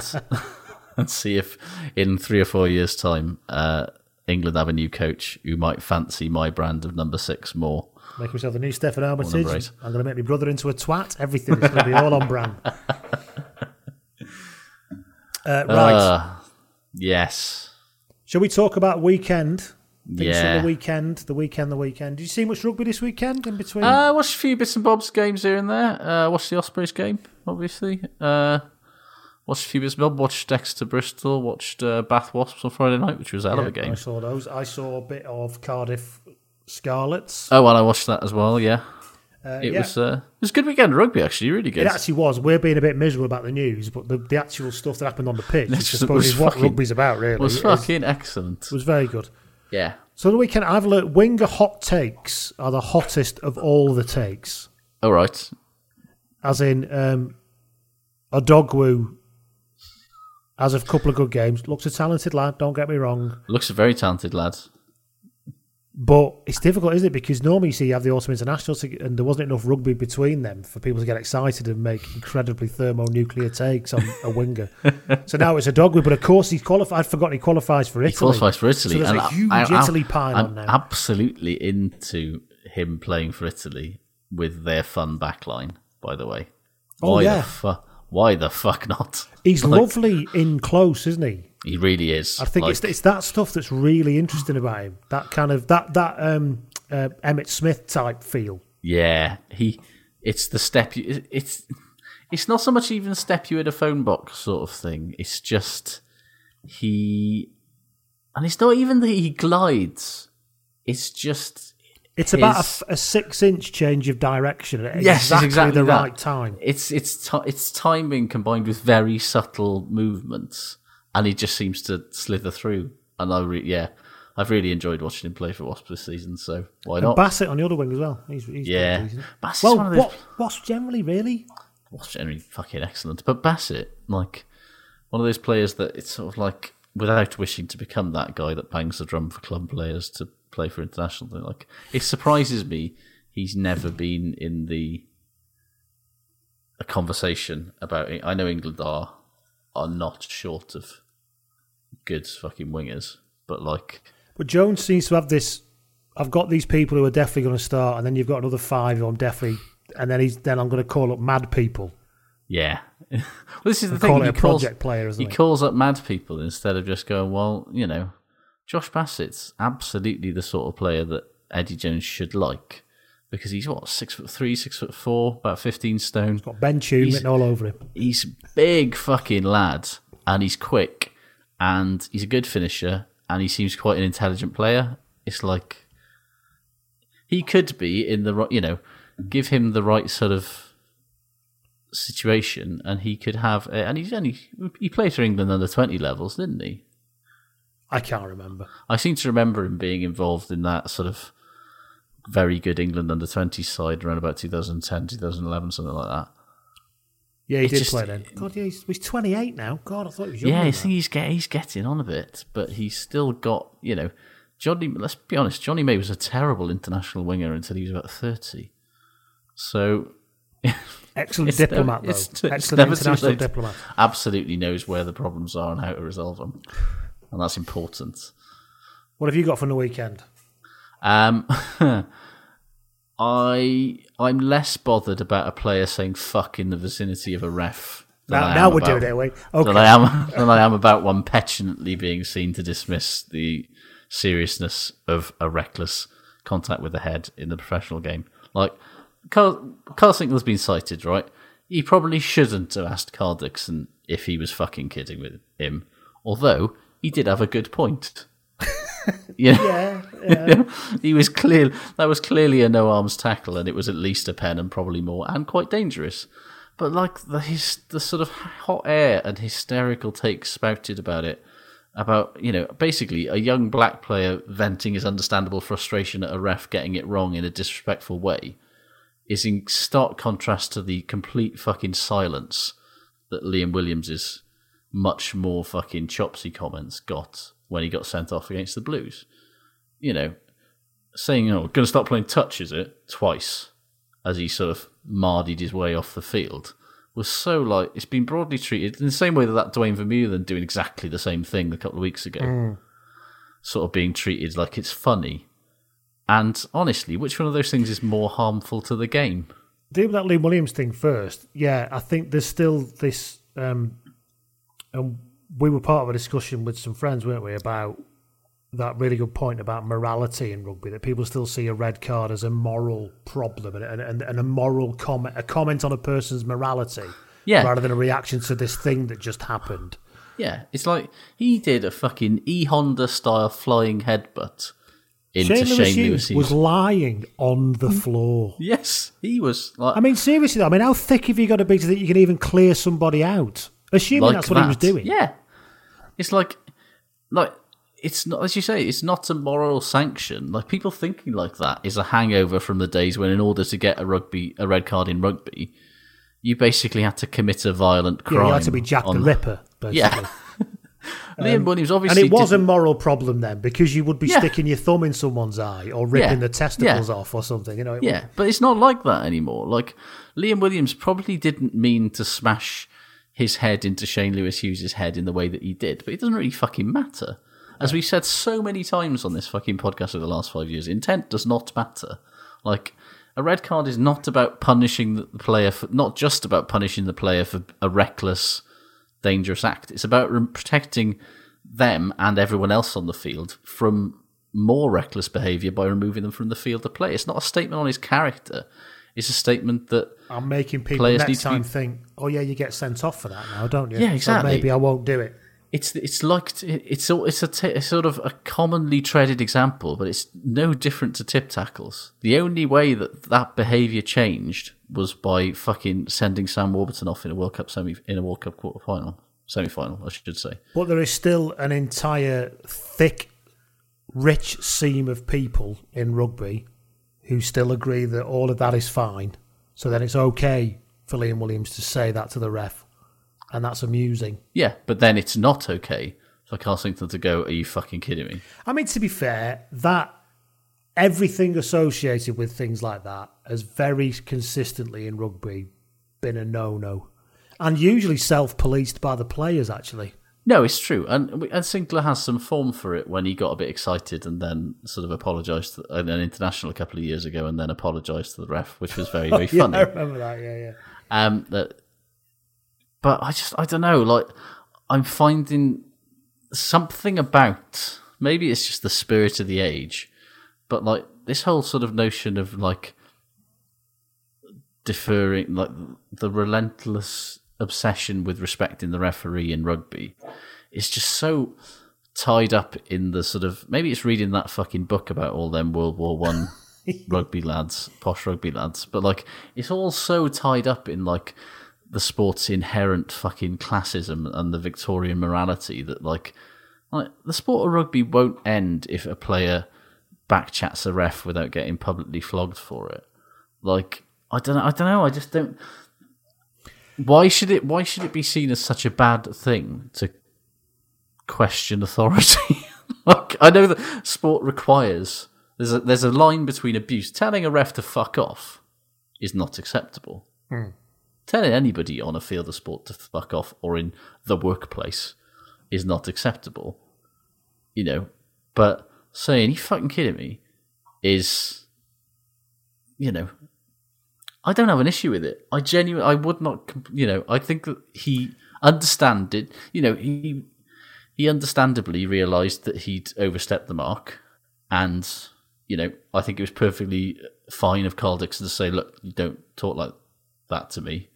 and see if in three or four years' time, uh, England have a new coach who might fancy my brand of number six more. Make myself a new Steffon Armitage. I'm going to make my brother into a twat. Everything is going to be all on brand. Uh, right. Uh, yes. Shall we talk about weekend? Things Yeah. from the weekend, the weekend, the weekend. Did you see much rugby this weekend in between? Uh, watched a few bits and bobs games here and there. Uh, watched the Ospreys game, obviously. Uh, watched a few bits and bobs. Watched Exeter Bristol. Watched uh, Bath Wasps on Friday night, which was a hell of a game. I saw those. I saw a bit of Cardiff Scarlets. Oh, well, I watched that as well. Yeah, Uh, it yeah. was uh, it was a good weekend of rugby. Actually, really good. It actually was. We're being a bit miserable about the news, but the, the actual stuff that happened on the pitch, which I suppose was is what fucking- rugby's about, really. was fucking excellent. was very good. Yeah. So the weekend, I've learned winger hot takes are the hottest of all the takes. All right. As in, um, Odogwu has a couple of good games. Looks a talented lad. Don't get me wrong. Looks a very talented lad. But it's difficult, isn't it? Because normally you see you have the autumn internationals, and there wasn't enough rugby between them for people to get excited and make incredibly thermonuclear takes on a winger. so now it's Odogwu, but of course he's qualified. I'd forgotten he qualifies for Italy. He qualifies for Italy. So there's and a huge I- I- Italy pile I'm on now. absolutely into him playing for Italy with their fun backline. By the way, Oh, why yeah. the fu- Why the fuck not? He's Like, lovely in close, isn't he? He really is. I think Like, it's it's that stuff that's really interesting about him. That kind of that that um, uh, Emmitt Smith type feel. Yeah, he. It's the step. You, it's. It's not so much even step you in a phone box sort of thing. It's just he, and it's not even that he glides. It's just. It's about a, his- f- a six inch change of direction at yes, exactly, exactly the that. right time. It's it's it's timing combined with very subtle movements, and he just seems to slither through. And I re- yeah, I've really enjoyed watching him play for Wasps this season. So why And not? Bassett on the other wing as well. He's, he's Yeah. Bassett's well, one of those- what's generally really? Wasps generally fucking excellent, but Bassett, like one of those players that it's sort of like without wishing to become that guy that bangs the drum for club players to play for international. Like it surprises me he's never been in the a conversation about it. I know England are are not short of good fucking wingers, but like But Jones seems to have this. I've got these people who are definitely going to start, and then you've got another five who I'm definitely, and then he's then I'm going to call up mad people. Yeah. well, this is the thing. he calls, project player, he he? calls up mad people instead of just going, well, you know, Josh Bassett's absolutely the sort of player that Eddie Jones should like because he's what six foot three, six foot four, about fifteen stone. Got Ben Tune He's- written all over him. He's big fucking lad, and he's quick, and he's a good finisher, and he seems quite an intelligent player. It's like he could be in the right, you know, give him the right sort of situation, and he could have. A, and he's only he played for England under twenty levels, didn't he? I can't remember. I seem to remember him being involved in that sort of very good England under twenty side around about 2010, 2011, something like that. Yeah, he It did just- play then. God, yeah, he's, he's 28 now. God, I thought he was younger. Yeah, I think he's get, he's getting on a bit, but he's still got you know Johnny. Let's be honest, Jonny May was a terrible international winger until he was about thirty. So Excellent it's diplomat, never- it's- though. it's Excellent never too international late. diplomat. Absolutely knows where the problems are and how to resolve them, and that's important. What have you got for the weekend? Um, I I'm less bothered about a player saying "fuck" in the vicinity of a ref. Now- now we're about- doing it, wait. Okay. Than I am than I am about one petulantly being seen to dismiss the seriousness of a reckless contact with the head in the professional game. Like Carl, Carl Sinckler's been cited, right? He probably shouldn't have asked Karl Dickson if he was fucking kidding with him, although he did have a good point. You know? Yeah, yeah. he was clear that was clearly a no arms tackle, and it was at least a pen and probably more, and quite dangerous. But like the his, the sort of hot air and hysterical takes spouted about it, about you know basically a young black player venting his understandable frustration at a ref getting it wrong in a disrespectful way, is in stark contrast to the complete fucking silence that Liam Williams's much more fucking chopsy comments got when he got sent off against the Blues. You know, saying, "Oh, going to stop playing touch," is it twice, as he sort of mardied his way off the field, was so like it's been broadly treated in the same way that that Duane Vermeulen doing exactly the same thing a couple of weeks ago, Mm. sort of being treated like it's funny. And honestly, which one of those things is more harmful to the game? Deal with that Liam Williams thing first. Yeah, I think there's still this. Um, and we were part of a discussion with some friends, weren't we, about that really good point about morality in rugby. That people still see a red card as a moral problem and, and, and a moral comment, a comment on a person's morality, Yeah. rather than a reaction to this thing that just happened. Yeah, it's like he did a fucking E Honda style flying headbutt into Shane Shane, Lewis Lewis. Was lying on the floor. Yes, he was like. I mean, seriously, though, I mean, how thick have you got to be so that you can even clear somebody out? Assuming like that's what he was doing. Yeah, it's like, like it's not as you say. It's not a moral sanction. Like people thinking like that is a hangover from the days when, in order to get a rugby a red card in rugby, you basically had to commit a violent Yeah, crime. you had to be Jack the Ripper, basically. Yeah. Liam um, Williams obviously and it was a didn't- moral problem then because you would be Yeah. sticking your thumb in someone's eye or ripping Yeah. the testicles Yeah. off or something. You know, it Yeah, but it's not like that anymore. Like Liam Williams probably didn't mean to smash his head into Shane Lewis Hughes' head in the way that he did, but it doesn't really fucking matter. As we've said so many times on this fucking podcast over the last five years, intent does not matter. Like a red card is not about punishing the player for not just about punishing the player for a reckless, dangerous act. It's about protecting them and everyone else on the field from more reckless behaviour by removing them from the field to play. It's not a statement on his character. It's a statement that I'm making people players need next to be- time think, "Oh yeah, you get sent off for that now, don't you?" Yeah, So exactly. maybe I won't do it. It's it's like it's it's a, t- a sort of a commonly treaded example, but it's no different to tip tackles. The only way that that behaviour changed was by fucking sending Sam Warburton off in a World Cup semi in a World Cup quarter final, semi final, I should say. But there is still an entire thick, rich seam of people in rugby who still agree that all of that is fine. So then it's okay for Liam Williams to say that to the ref, and that's amusing. Yeah, but then it's not okay for Carlsington to go. Are you fucking kidding me? I mean, to be fair, that everything associated with things like that has very consistently in rugby been a no-no, and usually self-policed by the players. Actually, No, it's true, and and Sinckler has some form for it when he got a bit excited and then sort of apologised in an international a couple of years ago, and then apologised to the ref, which was very very yeah, funny. I remember that. Yeah, yeah. Um, that, but I just I don't know. Like I'm finding something about maybe it's just the spirit of the age, but like this whole sort of notion of like deferring, like the relentless obsession with respecting the referee in rugby, is just so tied up in the sort of maybe it's reading that fucking book about all them World War One rugby lads, posh rugby lads, but like it's all so tied up in like the sport's inherent fucking classism and the Victorian morality that like like the sport of rugby won't end if a player backchats a ref without getting publicly flogged for it. Like I don't know, I don't know, I just don't why should it why should it be seen as such a bad thing to question authority? like I know that sport requires there's a there's a line between abuse. Telling a ref to fuck off is not acceptable. Hmm. Telling anybody on a field of sport to fuck off or in the workplace is not acceptable. You know, but saying you fucking kidding me is, you know, I don't have an issue with it. I genuinely, I would not, you know, I think that he understand it. You know, he he understandably realised that he'd overstepped the mark, and you know, I think it was perfectly fine of Karl Dickson to say, "Look, you don't talk like that to me."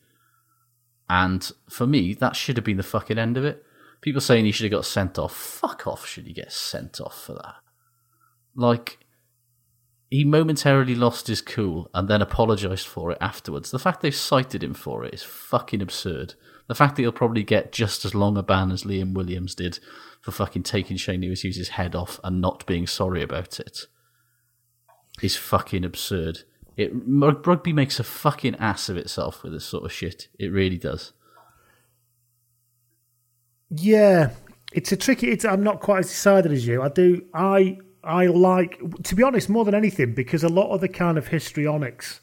And for me, that should have been the fucking end of it. People saying he should have got sent off. Fuck off, should he get sent off for that? Like, he momentarily lost his cool and then apologised for it afterwards. The fact they've cited him for it is fucking absurd. The fact that he'll probably get just as long a ban as Liam Williams did for fucking taking Shane Lewis head off and not being sorry about it is fucking absurd. It rugby makes a fucking ass of itself with this sort of shit. It really does. Yeah, it's a tricky. It's, I'm not quite as decided as you. I do. I I like to be honest more than anything because a lot of the kind of histrionics,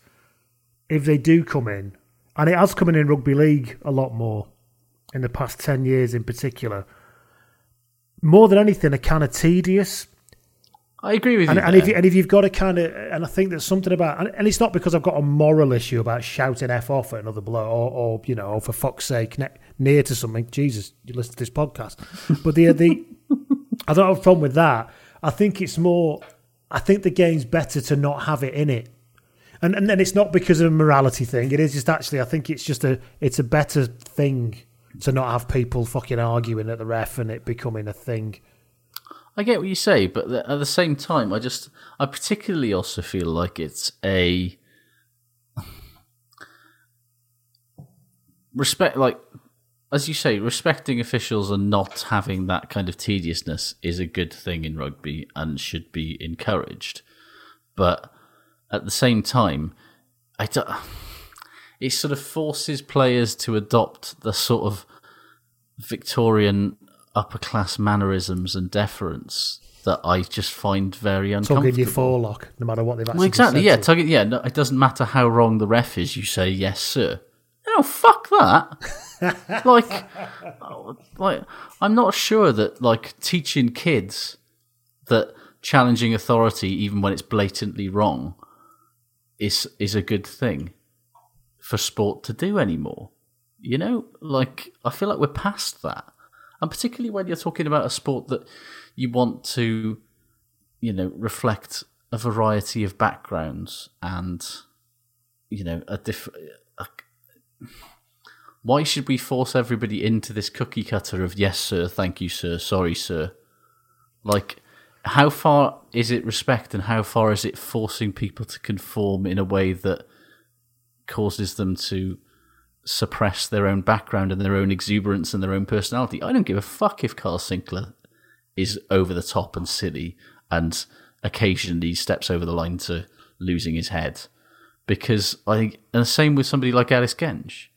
if they do come in, and it has come in in rugby league a lot more in the past ten years in particular. More than anything, are kind of tedious. I agree with and, you. And if, you, and if you've got a kind of, and I think there's something about, and, and it's not because I've got a moral issue about shouting f off at another bloke, or, or you know, or for fuck's sake, ne- near to something. Jesus, you listen to this podcast, but the the, I don't have a problem with that. I think it's more, I think the game's better to not have it in it, and and then it's not because of a morality thing. It is just actually, I think it's just a, it's a better thing to not have people fucking arguing at the ref and it becoming a thing. I get what you say, but at the same time, I just I particularly also feel like it's a respect, like as you say, respecting officials and not having that kind of tediousness is a good thing in rugby and should be encouraged. But at the same time, I don't, it sort of forces players to adopt the sort of Victorian upper class mannerisms and deference that I just find very uncomfortable. Tugging your forelock, no matter what they've actually Well, exactly. Yeah, tugging. Yeah, no, it doesn't matter how wrong the ref is. You say yes, sir. No, fuck that. like, like I'm not sure that like teaching kids that challenging authority, even when it's blatantly wrong, is is a good thing for sport to do anymore. You know, like I feel like we're past that, and particularly when you're talking about a sport that you want to, you know, reflect a variety of backgrounds and, you know, a different. Why should we force everybody into this cookie cutter of yes, sir, thank you, sir, sorry, sir? Like, how far is it respect, and how far is it forcing people to conform in a way that causes them to suppress their own background and their own exuberance and their own personality. I don't give a fuck if Carl Sinckler is over the top and silly and occasionally steps over the line to losing his head. Because I think, and the same with somebody like Ellis Genge.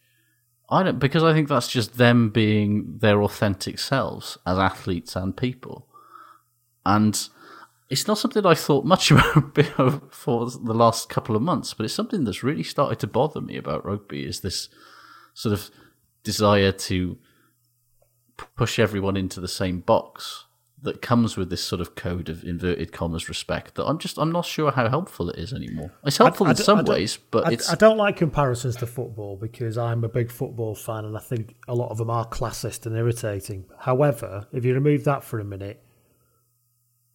I don't, because I think that's just them being their authentic selves as athletes and people. And it's not something I thought much about for the last couple of months, but it's something that's really started to bother me about rugby. Is this sort of desire to push everyone into the same box that comes with this sort of code of inverted commas respect that I'm just I'm not sure how helpful it is anymore. It's helpful I- I in some ways, but I, it's I don't like comparisons to football because I'm a big football fan and I think a lot of them are classist and irritating. However, if you remove that for a minute,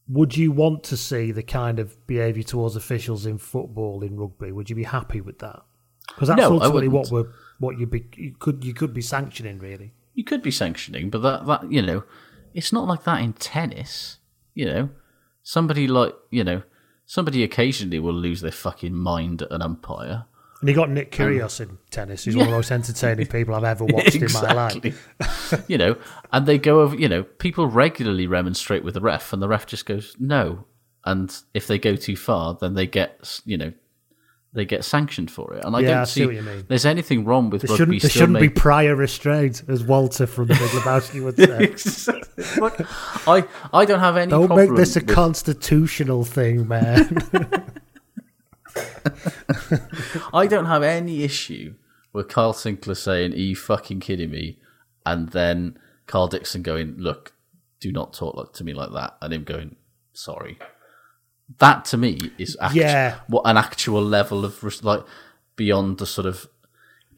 would you want to see the kind of behaviour towards officials in football in rugby? Would you be happy with that? Because that's No, ultimately what we're what you'd be you could you could be sanctioning really. you could be sanctioning, but that that you know, it's not like that in tennis. You know, somebody like you know, somebody occasionally will lose their fucking mind at an umpire. And he got Nick Kyrgios in tennis, who's one of the most entertaining people I've ever watched in my life. you know, and they go over. You know, people regularly remonstrate with the ref, and the ref just goes no. And if they go too far, then they get you know, they get sanctioned for it. And I Yeah, don't I see, see what you mean. there's anything wrong with There rugby. shouldn't, there still shouldn't be prior restraint, as Walter from the Big Lebowski would say. I I don't have any. Don't make this a with- constitutional thing, man. I don't have any issue with Carl Sinckler saying, Are you fucking kidding me? And then Karl Dickson going, Look, do not talk to me like that. And him going, Sorry. That to me is act- Yeah. what an actual level of like beyond the sort of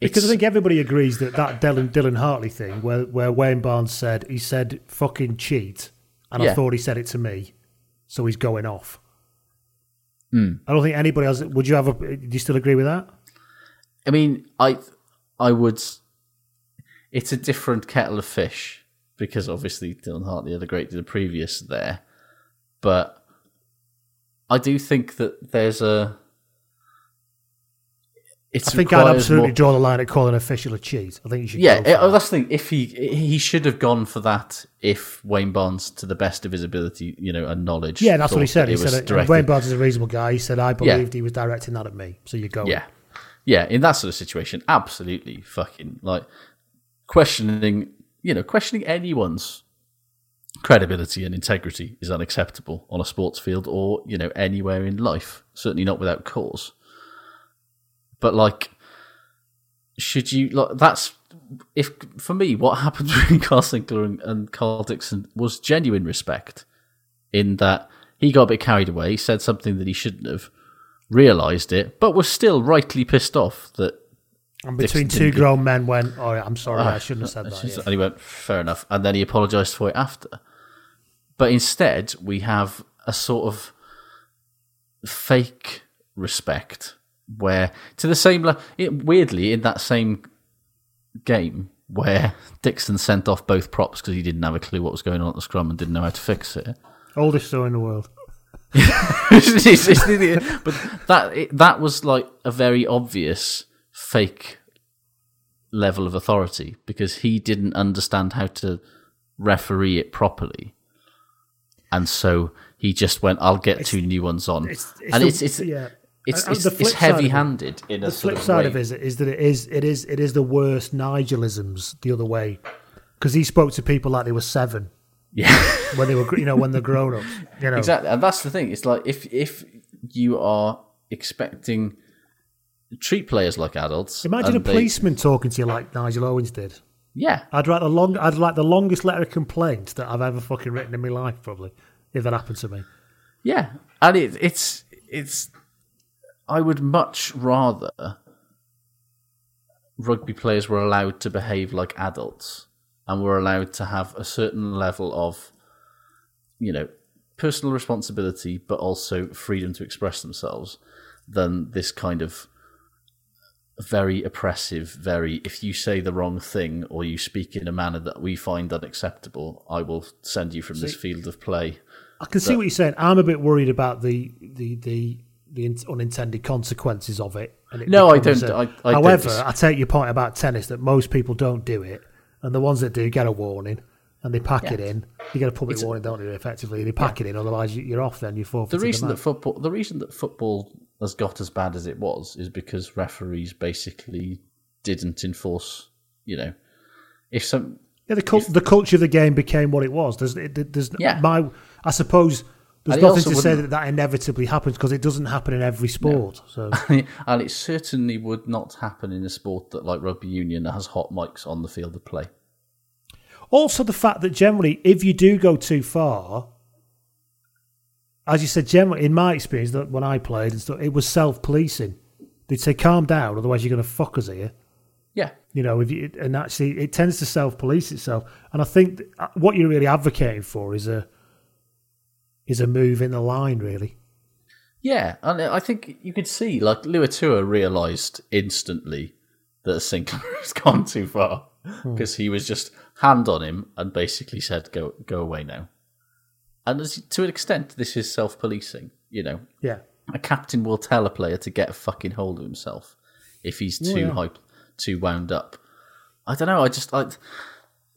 because I think everybody agrees that that Dylan, Dylan Hartley thing, where, where Wayne Barnes said, he said, fucking cheat. And I thought he said it to me. So he's going off. Hmm. I don't think anybody else. Would you have a. Do you still agree with that? I mean, I I would. It's a different kettle of fish because obviously Dylan Hartley had a great deal of previous there, but I do think that there's a. It's I think I'd absolutely more- draw the line at calling an official a cheat. I think you should. Yeah, go for it- oh, that. that's the thing. If he he should have gone for that, if Wayne Barnes, to the best of his ability, you know, and knowledge, Yeah, that's what he said. He said uh, directed- Wayne Barnes is a reasonable guy. He said I Yeah. believed he was directing that at me. So you go. Yeah. Yeah, in that sort of situation, absolutely fucking like questioning, you know, questioning anyone's credibility and integrity is unacceptable on a sports field or, you know, anywhere in life. Certainly not without cause. But like should you like that's if for me what happened between Carl Sinckler and, and Karl Dickson was genuine respect in that he got a bit carried away, said something that he shouldn't have, realised it, but was still rightly pissed off that. And between two grown men went, oh, I'm sorry, Ah, I shouldn't have said that. yeah." And he went, fair enough. And then he apologised for it after. But instead, we have a sort of fake respect where, to the same level, weirdly, in that same game where Dickson sent off both props because he didn't have a clue what was going on at the scrum and didn't know how to fix it. Oldest story in the world. But that that was like a very obvious fake level of authority because he didn't understand how to referee it properly, and so he just went, "I'll get two new ones on," It's, it's and the- it's it's yeah. it's, And it's, the it's flip side of it- heavy-handed in a the sort flip of side way. of it is, is that it is it is it is the worst Nigelisms the other way. because he spoke to people like they were seven. Yeah, when they were, you know, when they're grown ups. You know, exactly, and that's the thing. It's like if if you are expecting treat players like adults. Imagine a they- policeman talking to you like Nigel Owens did. Yeah, I'd write the long. I'd like the longest letter of complaint that I've ever fucking written in my life, probably, if that happened to me. Yeah, and it, it's it's. I would much rather rugby players were allowed to behave like adults and were allowed to have a certain level of, you know, personal responsibility, but also freedom to express themselves, than this kind of very oppressive, very if you say the wrong thing or you speak in a manner that we find unacceptable, I will send you from this field of play. I can see what you're saying. I'm a bit worried about the the the, the unintended consequences of it. and it No, I don't- a- I- I don't however, I take your point about tennis that most people don't do it, and the ones that do get a warning and they pack Yeah. it in. You get a public It's warning, don't you? Effectively, they pack it in. Otherwise, you- you're off. Then you forfeit. the reason that football the reason that football has got as bad as it was is because referees basically didn't enforce you know if some Yeah, the cult, the culture of the game became what it was. There's, it, there's Yeah. my, I suppose there's nothing to say that that inevitably happens because it doesn't happen in every sport. So and it certainly would not happen in a sport that like rugby union that has hot mics on the field of play also the fact that generally, if you do go too far, as you said, generally in my experience, that when I played and stuff, it was self-policing. They'd say, "Calm down, otherwise you're going to fuck us here." yeah You know, if you, and actually, it tends to self-police itself. And I think uh, what you're really advocating for is a is a move in the line, really. yeah and i think you could see like Luatua realized instantly that Sinckler has gone too far because he was just hand on him and basically said go go away now and to an extent this is self-policing you know Yeah. a captain will tell a player to get a fucking hold of himself if he's Oh, too yeah. hype, too wound up. I don't know. I just I,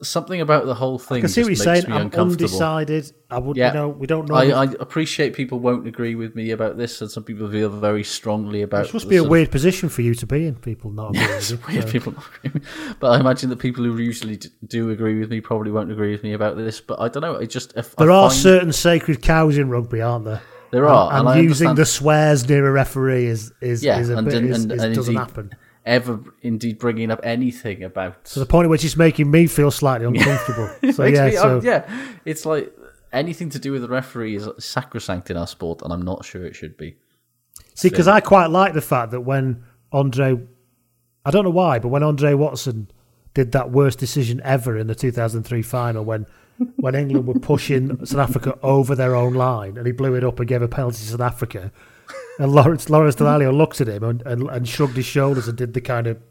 something about the whole thing. I can see what you're saying. I'm undecided. I would, Yeah, you know, we don't know. I, I appreciate people won't agree with me about this, and some people feel very strongly about. it must be a of- weird position for you to be in. People not agreeing Yes, with weird so. people not agree with me. But I imagine that people who usually do agree with me probably won't agree with me about this. But I don't know. It just if There I are find- certain sacred cows in rugby, aren't there? There are, and, and I using understand- the swears near a referee is is yeah, is a and, bit and, is, and doesn't indeed, happen. Ever indeed bringing up anything about To the point at which it's making me feel slightly uncomfortable. So yeah, me- so yeah, it's like anything to do with the referee is sacrosanct in our sport, and I'm not sure it should be. See, because I quite like the fact that when Andre, I don't know why, but when Andre Watson did that worst decision ever in the 2003 final, when when England were pushing South Africa over their own line, and he blew it up and gave a penalty to South Africa, and Lawrence Lawrence Dallaglio looked at him and, and, and shrugged his shoulders and did the kind of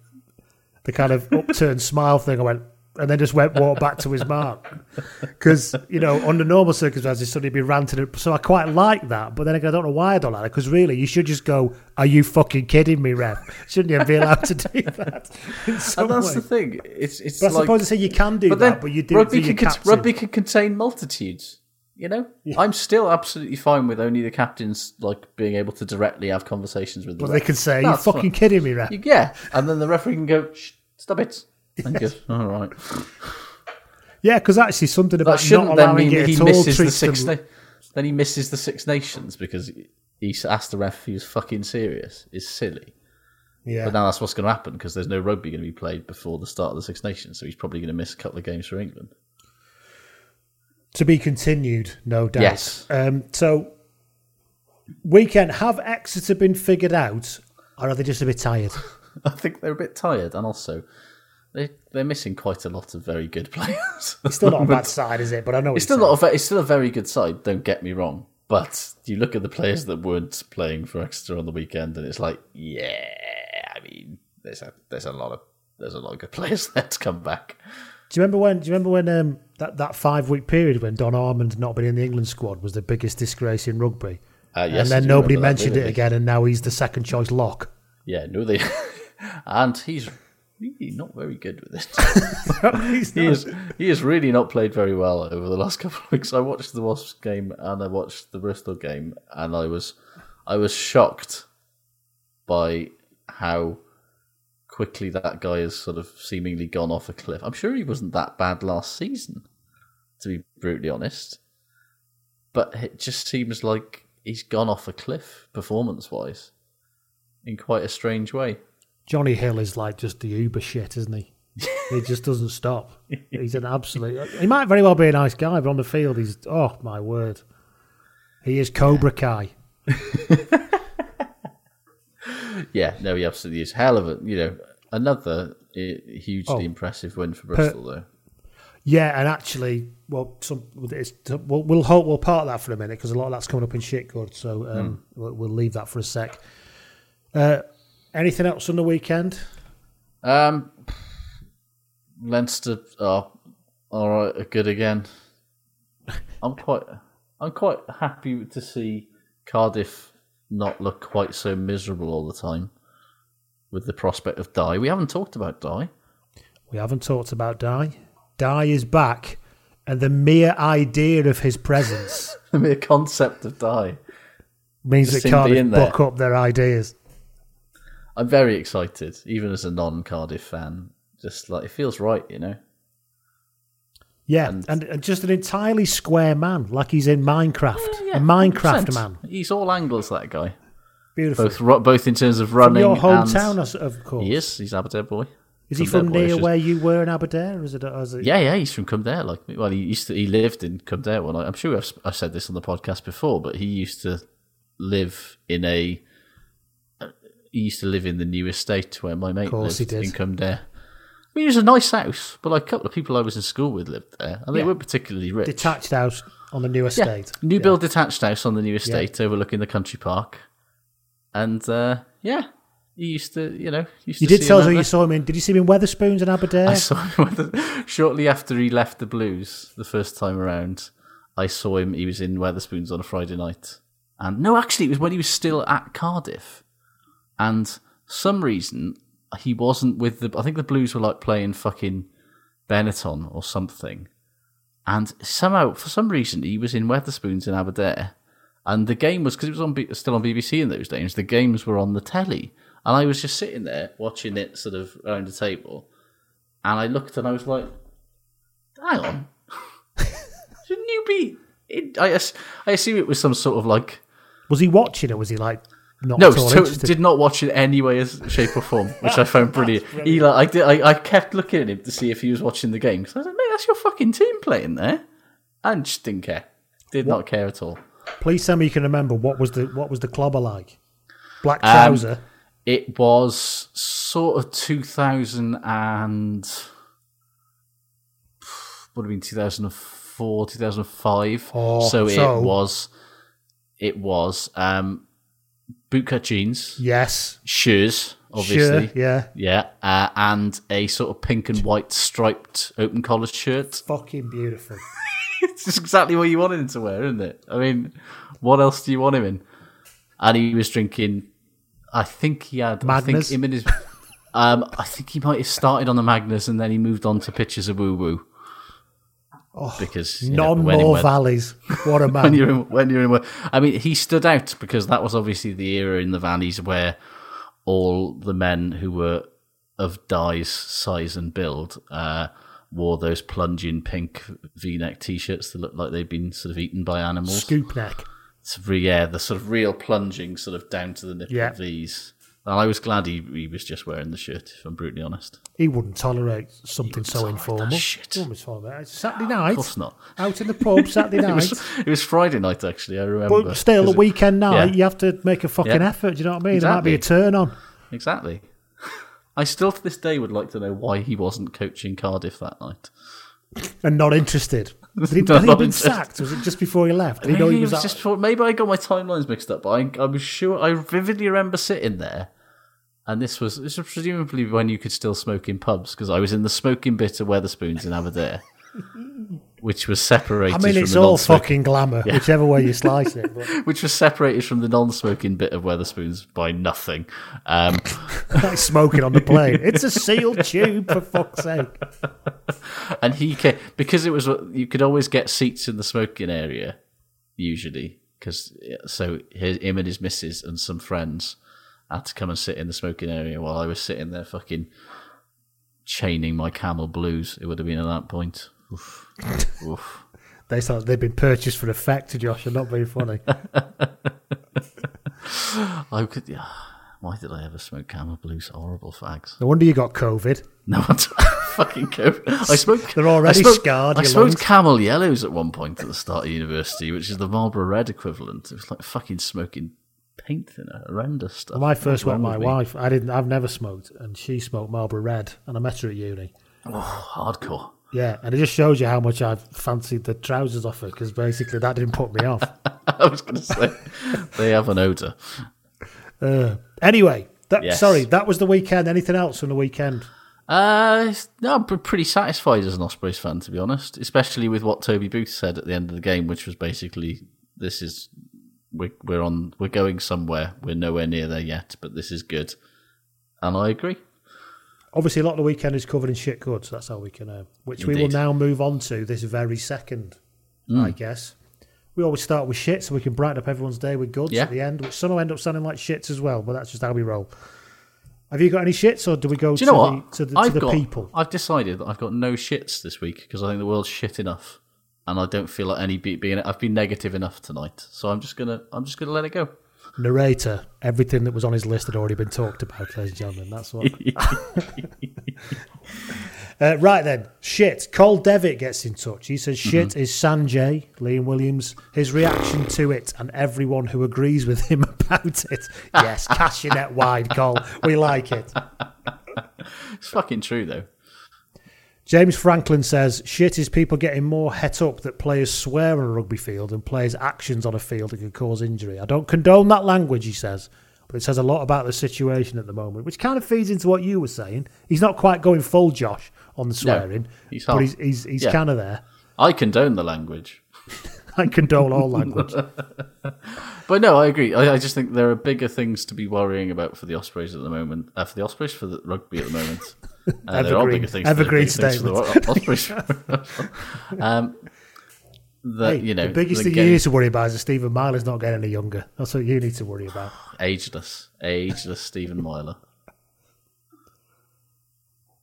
the kind of upturned smile thing. I went. And then just went walked back to his mark because you know under normal circumstances suddenly be ranting. it. So I quite like that, but then again, I don't know why I don't like it because really you should just go. Are you fucking kidding me, ref? Shouldn't you be allowed to do that? and that's way? the thing. It's it's. But I like, suppose I say you can do but that, but you do rugby can rugby can contain multitudes. You know, I'm still absolutely fine with only the captains like being able to directly have conversations with. The Well, they ref. can say, "Are you fucking fine. kidding me, ref?" Yeah, and then the referee can go, "Stop it." Thank you. All right. Yeah, because actually something That about shouldn't not then allowing mean it he misses the them- six. Na- then he misses the Six Nations because he asked the ref if he was fucking serious. Is silly. Yeah. But now that's what's going to happen because there's no rugby going to be played before the start of the Six Nations, so he's probably going to miss a couple of games for England. To be continued, no doubt. Yes. Um, so, weekend have Exeter been figured out, or are they just a bit tired? I think they're a bit tired, and also they they're missing quite a lot of very good players. It's still not a bad side, is it? But I know It's still not a it's still a very good side. Don't get me wrong, but you look at the players that weren't playing for Exeter on the weekend, and it's like, yeah, I mean, there's a there's a lot of there's a lot of good players there to come back. Do you remember when? Do you remember when um, that that five week period when Don Armand not being in the England squad was the biggest disgrace in rugby? Uh, yes, and then nobody remember that mentioned it again, and now he's the second choice lock. Yeah, no, they and he's really not very good with it. He is he has really not played very well over the last couple of weeks. I watched the Wasps game and I watched the Bristol game, and I was I was shocked by how quickly that guy has sort of seemingly gone off a cliff. I'm sure he wasn't that bad last season, to be brutally honest. But it just seems like he's gone off a cliff performance wise in quite a strange way. Jonny Hill is like just the uber shit, isn't he? he just doesn't stop. He's an absolute. He might very well be a nice guy, but on the field, he's oh my word, he is Cobra Kai. Yeah, no, he absolutely is. Hell of a, you know, another eh, hugely Oh. impressive win for Per- Bristol, though. Yeah, and actually, well, some it's, we'll we'll hold, we'll part that for a minute because a lot of that's coming up in shit good. So um, we'll, we'll leave that for a sec. Uh, anything else on the weekend? Um, Leinster are all right, are good again. I'm quite, I'm quite happy to see Cardiff not look quite so miserable all the time with the prospect of Dai. We haven't talked about Dai. We haven't talked about Dai. Dai is back, and the mere idea of his presence The mere concept of Dai. means that Cardiff buck up their ideas. I'm very excited, even as a non-Cardiff fan. Just like it feels right, you know. Yeah, and, and just an entirely square man, like he's in Minecraft. a Minecraft 100%. man. He's all angles, that guy. Beautiful. Both both in terms of From running. your hometown, as- of course. He is. He's Aberdare boy. Is he from near where you were in Aberdare? Or is it? Or is it Yeah, yeah, he's from Cwmdare. Like, well, he used to. He lived in Cwmdare. Well, I'm sure I've, I've said this on the podcast before, but he used to live in a. He used to live in the new estate where my mate he lived did. in Cwmdare. I mean, it was a nice house, but like a couple of people I was in school with lived there, and they Yeah. weren't particularly rich. detached house on the new estate? New build detached house on the new estate overlooking the country park. And uh, yeah, he used to, you know, used You to did see tell us you saw him in. Did you see him in Wetherspoons in Aberdare? I saw him with the- shortly after he left the Blues the first time around. I saw him. He was in Wetherspoons on a Friday night, and no, actually, it was when he was still at Cardiff. And some reason he wasn't with the. I think the Blues were like playing fucking Benetton or something, and somehow for some reason he was in Wetherspoons in Aberdare, and the game was because it was on still on BBC in those days. The games were on the telly, and I was just sitting there watching it sort of around the table, and I looked and I was like, "Hang on, shouldn't you be?" I I assume it was some sort of like Was he watching or Was he like not no, at all so did not watch it any way, as shape or form, which I found brilliant. Eli, I, did, I, I kept looking at him to see if he was watching the game. So I was like, mate, that's your fucking team playing there, and just didn't care. Did not care at all. Please tell me you can remember what was the what was the clobber like? Black Um. It was sort of 2000 and would have been 2004, 2005. Oh, so, so- it was it was um, bootcut jeans, yes. shoes, obviously, Sure, yeah. yeah, uh, and a sort of pink and white striped open collar shirt. Fucking beautiful. it's just exactly what you wanted him to wear, isn't it? I mean, what else do you want him in? And he was drinking. I think he had. I think him and his. Um, I think he might have started on the Magners and then he moved on to pictures of Woo Woo. Oh, because know, None more valleys. What a man. when you're in, when you're in, I mean, he stood out because that was obviously the era in the valleys where all the men who were of Dai's size and build uh, wore those plunging pink V-neck t-shirts that looked like they'd been sort of eaten by animals. Scoop neck. It's yeah, the sort of real plunging, sort of down to the nipple Yeah. V's. I was glad he, he was just wearing the shirt. If I'm brutally honest, He wouldn't tolerate something so informal. shit. Tolerate it. It's Saturday night. of course not. Out in the pub Saturday it night. was it was Friday night actually. I remember. but still, a it- weekend night, yeah. you have to make a fucking Yeah. effort. Do you know what I mean? There might be a turn on. Exactly. I still to this day would like to know why he wasn't coaching Cardiff that night. And not interested. Did he, Not had he been sacked? Was it just before he left? Did he know Maybe he was, was just for, maybe I got my timelines mixed up, but I, I was sure I vividly remember sitting there, and this was this was presumably when you could still smoke in pubs because I was in the smoking bit of Wetherspoons in Aberdare, which was separated. I mean, it's all fucking glamour, Yeah. whichever way you slice it. But which was separated from the non-smoking bit of Wetherspoons by nothing. Um, like smoking on the plane. It's a sealed tube, for fuck's sake. and he came because it was you could always get seats in the smoking area usually because so his, him and his missus and some friends had to come and sit in the smoking area while I was sitting there fucking chaining my camel blues. It would have been at that point. Oof. Oof. They thought they'd been purchased for effect, Josh. You're not being funny. I could. Yeah. Why did I ever smoke camel blues? Horrible fags. No wonder you got COVID. No one's fucking COVID. I smoked. They're already I smoked, scarred, I smoked lungs. camel yellows at one point at the start of university, which is the Marlboro Red equivalent. It was like fucking smoking paint thinner, horrendous stuff. When I first met my wife, I didn't. I've never smoked, and she smoked Marlboro Red, and I met her at uni. Oh, hardcore. Yeah, and it just shows you how much I fancied the trousers off her because basically that didn't put me off. I was going to say they have an odor. Uh, anyway, that, Yes. sorry, that was the weekend. Anything else from the weekend? Uh, no, I'm pretty satisfied as an Ospreys fan, to be honest. Especially with what Toby Booth said at the end of the game, which was basically, "This is we're we're on we're going somewhere. We're nowhere near there yet, but this is good." And I agree. Obviously, a lot of the weekend is covered in shit goods. So that's how we can, uh, which we will now move on to this very second, I guess. We always start with shit so we can brighten up everyone's day with goods Yeah. at the end, which some will end up sounding like shits as well, but that's just how we roll. Have you got any shits, or do we go Do to, you know what? the, to the, I've the got, people? I've decided that I've got no shits this week because I think the world's shit enough, and I don't feel like any be- being. I've been negative enough tonight, so I'm just gonna I'm just gonna let it go. Narrator, everything that was on his list had already been talked about, ladies and gentlemen. That's what. Uh, right then, shit. Cole Devitt gets in touch. He says shit Mm-hmm. is Sanjay, Liam Williams, his reaction to it, and everyone who agrees with him about it. Yes, cast your net wide, Cole. We like it. It's fucking true though. James Franklin says shit is people getting more het up that players swear on a rugby field and players' actions on a field that can cause injury. I don't condone that language, he says, but it says a lot about the situation at the moment, which kind of feeds into what you were saying. He's not quite going full Josh on the swearing, he's but he's he's, he's Yeah. kind of there. I condone the language. I condone all language. But no, I agree. I, I just think there are bigger things to be worrying about for the Ospreys at the moment. Uh, for the Ospreys, for the rugby at the moment. Uh, there are Evergreen- bigger things. evergreen the um, the, Hey, you know, the biggest thing game- you need to worry about is that Stephen Myler's not getting any younger. That's what you need to worry about. ageless, ageless Stephen Myler.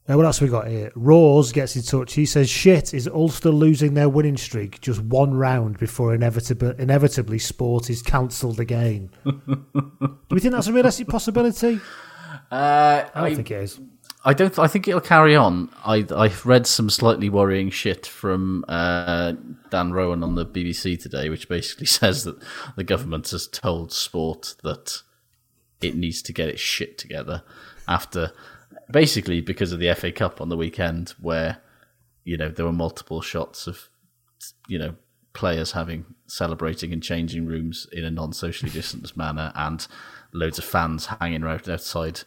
Now, what else we got here? Rawls gets in touch. He says, "Shit is Ulster losing their winning streak just one round before inevitably, inevitably sport is cancelled again." Do we think that's a realistic possibility? Uh, I don't think it is. I don't. I think it'll carry on. I I've read some slightly worrying shit from uh, Dan Roan on the BBC today, which basically says that the government has told sport that it needs to get its shit together after, basically because of the FA Cup on the weekend, where you know there were multiple shots of you know players having celebrating and changing rooms in a non-socially distanced manner, and loads of fans hanging around outside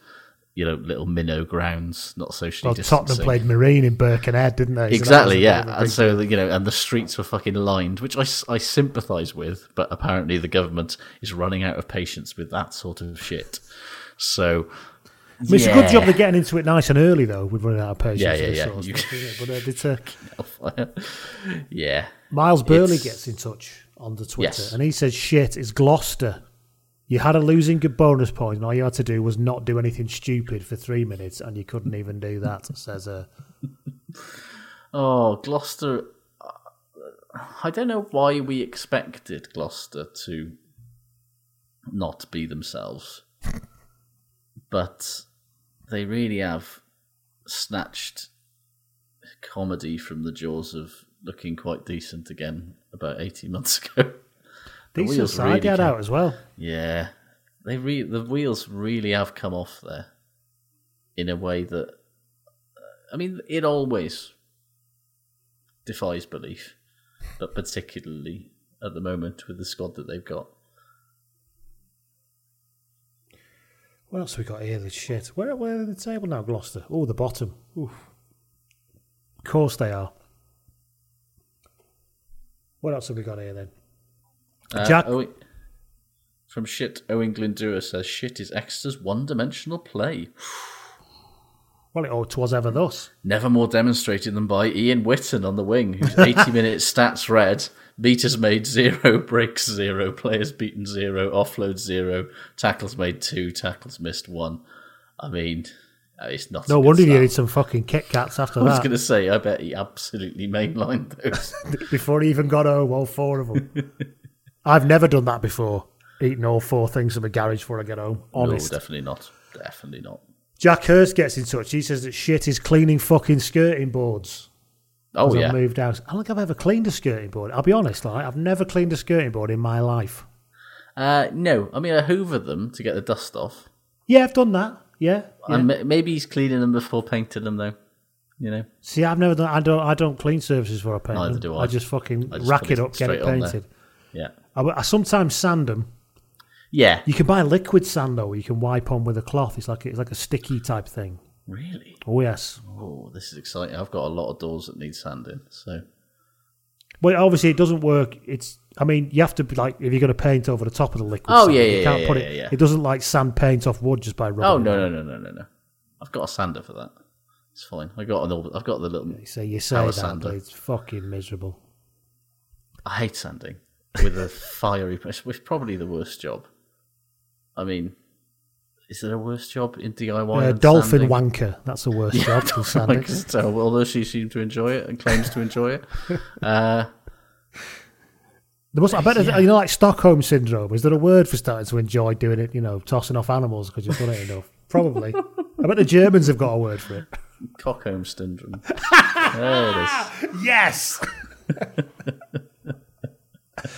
you know, little minnow grounds, not socially Well, distancing. Tottenham played Marine in Birkenhead, didn't they? Exactly, a yeah. And so, you know, and the streets were fucking lined, which I, I sympathise with, but apparently the government is running out of patience with that sort of shit. So, I mean, it's a good job they're getting into it nice and early, though. We've run out of patience. Yeah, yeah, yeah. sort of You- stuff. But uh, uh, yeah. Miles Burley It's- gets in touch on the Twitter, Yes. and he says, "Shit is Gloucester. You had a losing good bonus point, and all you had to do was not do anything stupid for three minutes, and you couldn't even do that." Says uh, Oh, Gloucester. I don't know why we expected Gloucester to not be themselves, but they really have snatched comedy from the jaws of looking quite decent again about 18 months ago. The decent wheels side really came- out as well. Yeah, they re- the wheels really have come off there in a way that I mean it always defies belief, but particularly at the moment with the squad that they've got. What else have we got here? This shit. Where, where are the table now, Gloucester? Oh, the bottom. Oof. Of course they are. What else have we got here then? Uh, Jack- oh, from shit, O England Doer says shit is Exeter's one-dimensional play. Well, it was ever thus. Never more demonstrated than by Ian Whitten on the wing, whose 80 minute stats read meters made zero, breaks zero, players beaten zero, offload zero, tackles made two, tackles missed one. I mean, uh, it's not. No wonder you need some fucking Kit Kats after that. I was going to say, I bet he absolutely mainlined those. Before he even got home, all four of them. I've never done that before. Eating all four things from a garage before I get home. Honest. No, definitely not. Definitely not. Jack Hurst gets in touch. He says that shit is cleaning fucking skirting boards. Oh, yeah. I've moved out. I don't think I've ever cleaned a skirting board. I'll be honest, like I've never cleaned a skirting board in my life. Uh, no, I mean, I hoover them to get the dust off. Yeah, I've done that. Yeah. yeah. And maybe he's cleaning them before painting them, though. You know? See, I've never done. I don't. I don't clean surfaces before I paint Neither them. do I. I just fucking I just rack it up, get it painted. I, I sometimes sand them. Yeah. You can buy liquid sand though. You can wipe on with a cloth. It's like it's like a sticky type thing. Really? Oh yes. Oh, this is exciting. I've got a lot of doors that need sanding, so. Well, obviously it doesn't work. It's. I mean, you have to be like if you're going to paint over the top of the liquid. Oh, sand, yeah, yeah, you can't yeah, put yeah, it. yeah. It doesn't like sand paint off wood just by oh, rubbing. Oh no no no no no no! I've got a sander for that. It's fine. I got an. old- I've got the little. So you say that, sander. it's fucking miserable. I hate sanding with a fiery. It's probably the worst job. I mean, is there a worse job in DIY? Uh, dolphin sanding? wanker. That's the worst job to sand Like, it. it's terrible. Although she seems to enjoy it and claims to enjoy it. Uh, There must, I bet, there's- you know, like Stockholm syndrome. Is there a word for starting to enjoy doing it? You know, tossing off animals because you've done it enough. Probably. I bet the Germans have got a word for it. Cockholm syndrome. there it is. Yes.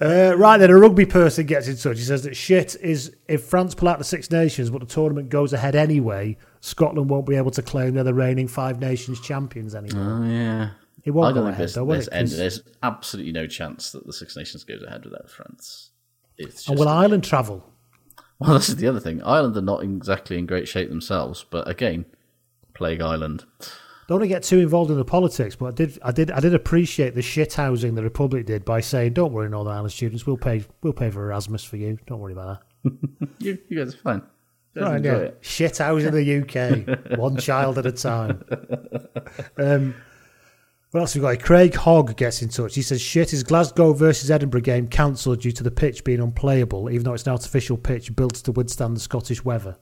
Uh, right then, a rugby person gets in touch. He says that shit is if France pull out the Six Nations, but the tournament goes ahead anyway, Scotland won't be able to claim they're the reigning Five Nations champions anymore. Oh yeah. It won't I don't go think ahead, there's, though, there's, it? there's absolutely no chance that the Six Nations goes ahead without France. It's and will Ireland travel? well, this is the other thing. Ireland are not exactly in great shape themselves, but again, Plague Island. Don't want to get too involved in the politics, but I did, I did, I did appreciate the shit housing the Republic did by saying, "Don't worry, Northern Ireland students, we'll pay, we'll pay for Erasmus for you. Don't worry about that." You, you guys are fine. Right, yeah. it. Shit house in the UK, one child at a time. Um, what else we got? here? Craig Hogg gets in touch. He says, "Shit is Glasgow versus Edinburgh game cancelled due to the pitch being unplayable, even though it's an artificial pitch built to withstand the Scottish weather."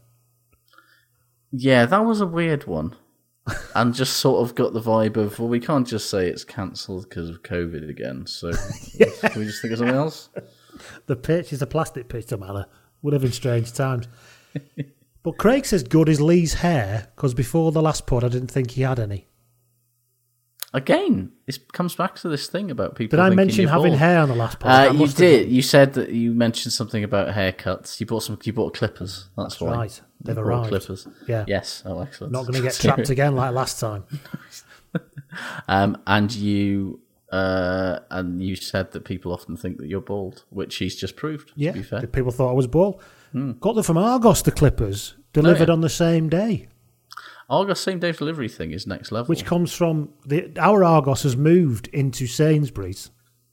Yeah, that was a weird one. And just sort of got the vibe of, well, we can't just say it's cancelled because of COVID again. So can we just think of something else? The pitch is a plastic pitch, doesn't matter. We live in strange times. but Craig says, "Good is Lee's hair," because before the last pod, I didn't think he had any. Again, it comes back to this thing about people. Did I mention having bald. hair on the last? Uh, you must have did. You said that you mentioned something about haircuts. You bought some. You bought clippers. That's, That's why. right. They've bought arrived. Clippers. Yeah. Yes. Oh, excellent. Not going to get trapped again like last time. Um, and you. Uh, and you said that people often think that you're bald, which he's just proved. Yeah, To be fair. people thought I was bald. Got them from Argos, the Clippers, delivered yeah. on the same day, Argos same day delivery thing is next level. which comes from the our Argos has moved into Sainsbury's.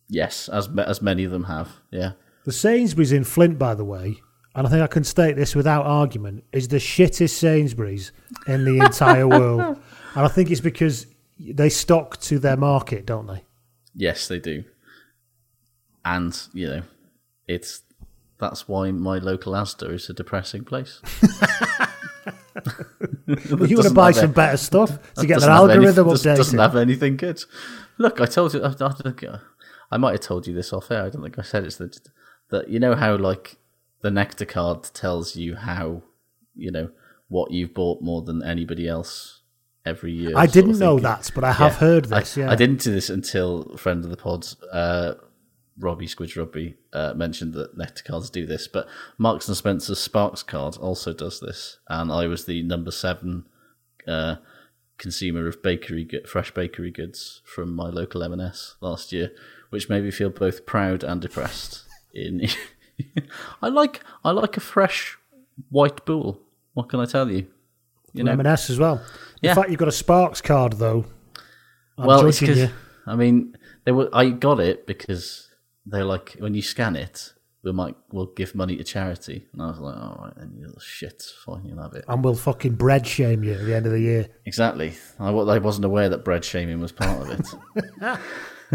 yes, as as many of them have. Yeah. The Sainsbury's in Flint, by the way, and I think I can state this without argument, is the shittest Sainsbury's in the entire world. And I think it's because they stock to their market, don't they? Yes, they do. And you know, it's that's why my local Asda is a depressing place. you want to buy some better stuff to get their have any- algorithm does- Doesn't have anything good. Look, I told you. I, I, think- I might have told you this off air. I don't think I said it's That, that you know how like the nectar card tells you how you know what you've bought more than anybody else every year. I didn't know that, but I have heard this, I, yeah. I didn't do this until friend of the pods, uh, Robbie Squidge Rugby, uh, mentioned that nectar cards do this. But Marks and Spencer's Sparks card also does this, and I was the number seven uh, consumer of bakery fresh bakery goods from my local M&S last year, which made me feel both proud and depressed. In I like I like a fresh white bull. What can I tell you? You know, M&S as well. The Yeah. fact you've got a Sparks card, though, I'm well, it's judging 'cause- you. I mean, they were. I got it because they're like when you scan it, we might we'll give money to charity, and I was like, all right, then you little shit, fine, you'll have it. And we'll fucking bread shame you at the end of the year. Exactly. I, I wasn't aware that bread shaming was part of it.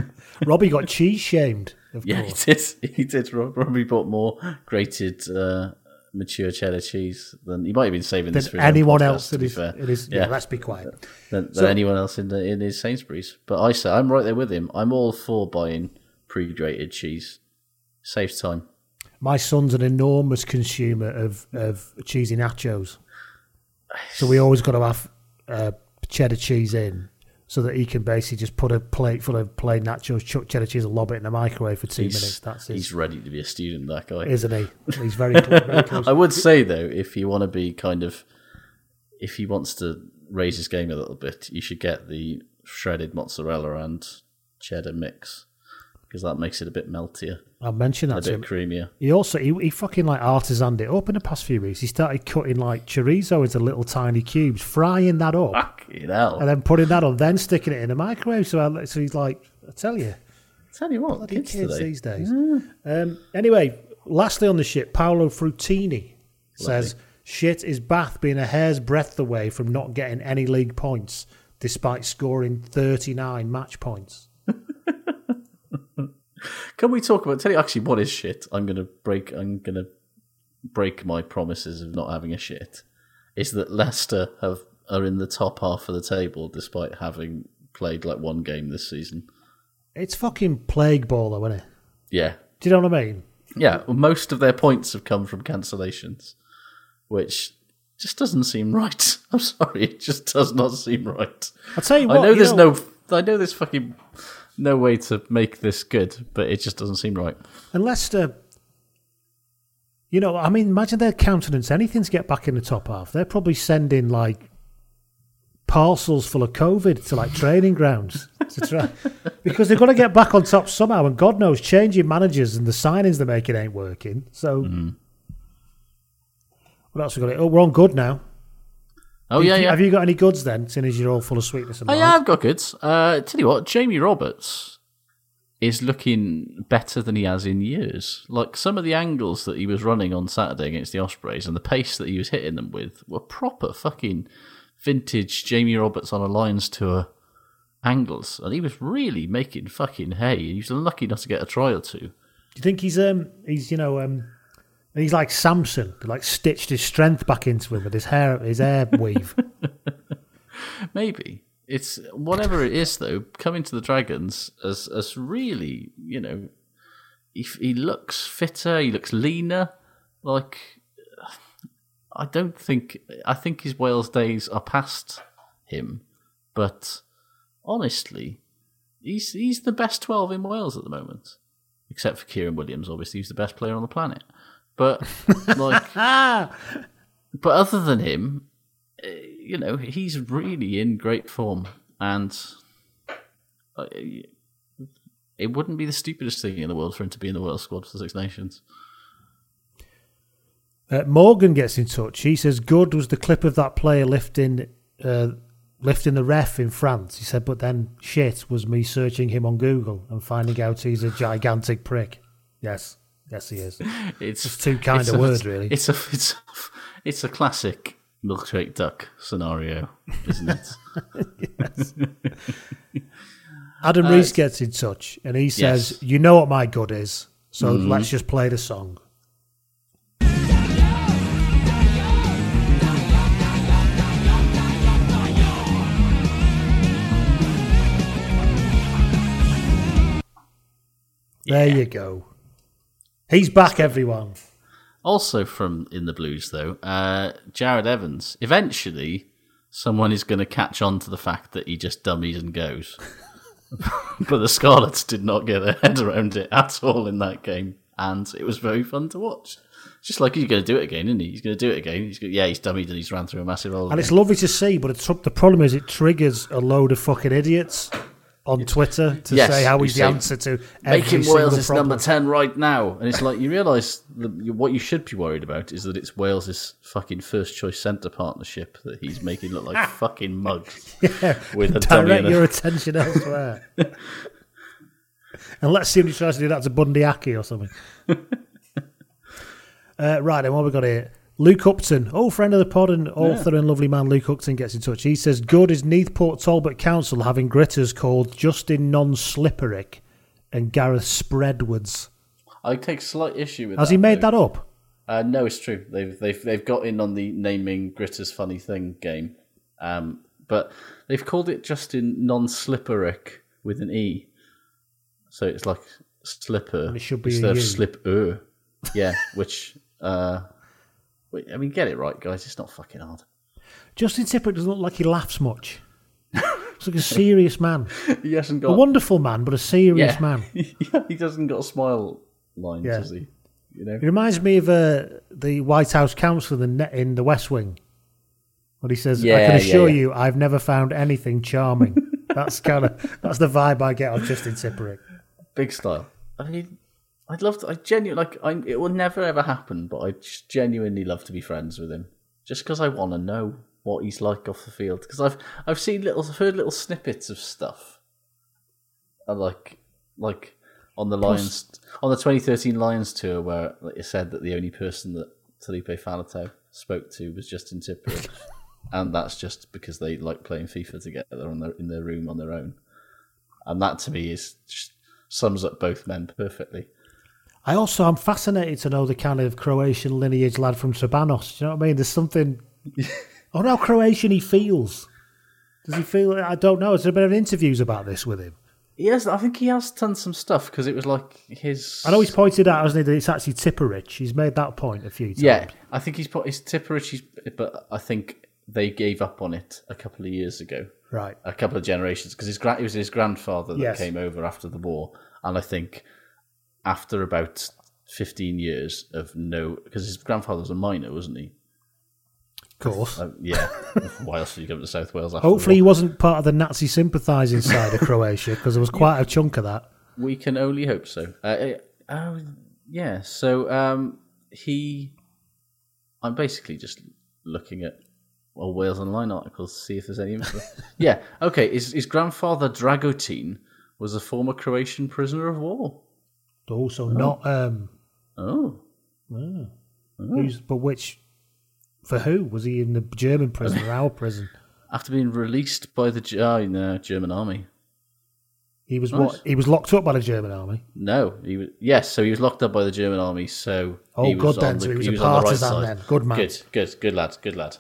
Robbie got cheese shamed. Of Yeah, course. he did. He did. Rob- Robbie bought more grated uh, mature cheddar cheese than he might have been saving this for anyone podcast, else to in be his- fair. in his- yeah, let's be quiet. Than, than So- anyone else in the, in his Sainsbury's. But I say I'm right there with him. I'm all for buying pre-grated cheese. Saves time. My son's an enormous consumer of, of cheesy nachos. So we always got to have uh, cheddar cheese in so that he can basically just put a plate full of plain nachos, chuck cheddar cheese and lob it in the microwave for two He's, minutes. That's his, he's ready to be a student. That guy, isn't he? He's very, very. I would say though, if you want to be kind of, if he wants to raise his game a little bit, you should get the shredded mozzarella and cheddar mix because that makes it a bit meltier, I'll mention a that to bit him. creamier. He also he, he fucking like artisaned it up in the past few weeks. He started cutting like chorizo into little tiny cubes, frying that up, Fucking hell! and then putting that on, then sticking it in the microwave. So I, so he's like, I tell you, Tell you what, bloody kids, kids today. these days. Um, anyway, lastly on the ship, Paolo Frutini says shit is Bath being a hair's breadth away from not getting any league points despite scoring 39 match points. Can we talk about? Tell you actually what is shit. I'm gonna break. I'm gonna break my promises of not having a shit. Is that Leicester have are in the top half of the table despite having played like one game this season. It's fucking plague ball, though, isn't it? Yeah, Do you know what I mean? yeah. well, Most of their points have come from cancellations, which just doesn't seem right. I'm sorry, it just does not seem right. I'll tell you what. I know there's no. I know there's fucking no way to make this good, but it just doesn't seem right. And Leicester, you know, I mean, imagine their countenance. Anything to get back in the top half. They're probably sending like parcels full of COVID to like training grounds to try because they've got to get back on top somehow. And God knows, changing managers and the signings they're making ain't working. So, Mm-hmm. what else we got? Oh, we're on good now. Oh yeah, you- yeah. Have you got any goods then? Seeing as you're all full of sweetness and Oh yeah, I've got goods. Uh, tell you what, Jamie Roberts is looking better than he has in years. Like some of the angles that he was running on Saturday against the Ospreys and the pace that he was hitting them with were proper fucking vintage Jamie Roberts on a Lions tour angles, and he was really making fucking hay. He was lucky not to get a try or two. Do you think he's um he's you know um he's like Samson, like stitched his strength back into him with his hair his hair weave. Maybe it's whatever it is though. Coming to the Dragons as as really, you know, he he looks fitter. He looks leaner. Like I don't think I think his Wales days are past him, but honestly, he's he's the best twelve in Wales at the moment, except for Kieran Williams. Obviously, he's the best player on the planet. But like, but other than him, uh, you know, he's really in great form, and uh, it wouldn't be the stupidest thing in the world for him to be in the world squad for the Six Nations. Uh, Morgan gets in touch. He says, "Good was the clip of that player lifting, uh, lifting the ref in France." He said, "But then shit was me searching him on Google and finding out he's a gigantic prick." Yes, yes, he is. It's Just too kind it's a word, really. It's a it's it's a classic milkshake duck scenario, isn't it? Adam Uh, Reese gets in touch and he says, Yes. "You know what my good is, so Mhm. let's just play the song." There you go. He's back, everyone. Also from in the Blues, though, uh, Jarrod Evans. Eventually, someone is going to catch on to the fact that he just dummies and goes. but the Scarlets did not get their head around it at all in that game, and it was very fun to watch. Just like he's going to do it again, isn't he? He's going to do it again. He's going, yeah, he's dummied and he's ran through a massive hole. And it's lovely to see, but it's, the problem is it triggers a load of fucking idiots on Twitter to Yes, say how he's the answer to making Wales is problem. number ten right now, and it's like you realise that what you should be worried about is that it's Wales's fucking first choice centre partnership that he's making look like fucking mugs Yeah, with a direct your a, attention elsewhere. and let's see if he tries to do that to Bundee Aki or something. uh, right, and what have we got here? Luke Upton, old friend of the pod and author and lovely man Luke Upton gets in touch. He says, Good is Neath Port Talbot Council having gritters called Justin Non Slipperick and Gareth Spreadwards. I take slight issue with Has that. he made though. that up? Uh, no, it's true. They've they've they've got in on the naming Gritter's funny thing game, um, but they've called it Justin non-slipperick with an e, so it's like slipper And it should be instead of slipper. Yeah, which uh, I mean, get it right, guys. It's not fucking hard. Justin Tipuric doesn't look like he laughs much. He's like a serious man. He hasn't got A wonderful man, but a serious yeah. man. yeah, he doesn't got a smile line, Yeah. does he? You know, He reminds me of uh, the White House counsel in the, in the West Wing. When he says, I can assure yeah. you, I've never found anything charming. that's kind of that's the vibe I get of Justin Tipuric. big style. I mean, I'd love to. I genuinely like. I'm, it will never ever happen, but I genuinely love to be friends with him, just because I want to know what he's like off the field. Because I've I've seen little, I've heard little snippets of stuff, and like like on the Plus- Lions on the 2013 Lions tour, where it said that the only person that Taulupe Faletau spoke to was Justin Tipper, and that's just because they like playing FIFA together on their, in their room on their own, and that to me is just sums up both men perfectly. I also am fascinated to know the kind of Croatian lineage lad from Trebanos. Do you know what I mean? There's something. oh, how Croatian he feels. Does he feel? I don't know. Has there been interviews about this with him? Yes, I think he has done some stuff because it was like his. I know he's pointed out, hasn't he, that it's actually Tipperich. He's made that point a few times. Yeah, I think he's put his Tipperich, but I think they gave up on it a couple of years ago. Right. a couple of generations because his it was his grandfather that Yes. came over after the war, and I think after about fifteen years of no, because his grandfather was a miner, wasn't he? Of course. Uh, yeah. Why else would you come to South Wales? After Hopefully, he wasn't part of the Nazi sympathising side of Croatia because there was quite a chunk of that. we can only hope so. Uh, uh, oh, yeah. So um, he, I'm basically just looking at well, Wales Online articles to see if there's any yeah. Okay. His, his grandfather Dragutin was a former Croatian prisoner of war. Also, not. Um, Oh. ah. who's, but which. For who? Was he in the German prison or our prison? After being released by the Ge- oh, no, German army. He was Nice. what? He was locked up by the German army. No, he was yes. So he was locked up by the German army. So Oh, he was good then, the, so he was a on the right partisan then. Good man. Good, good, good lad, good lad.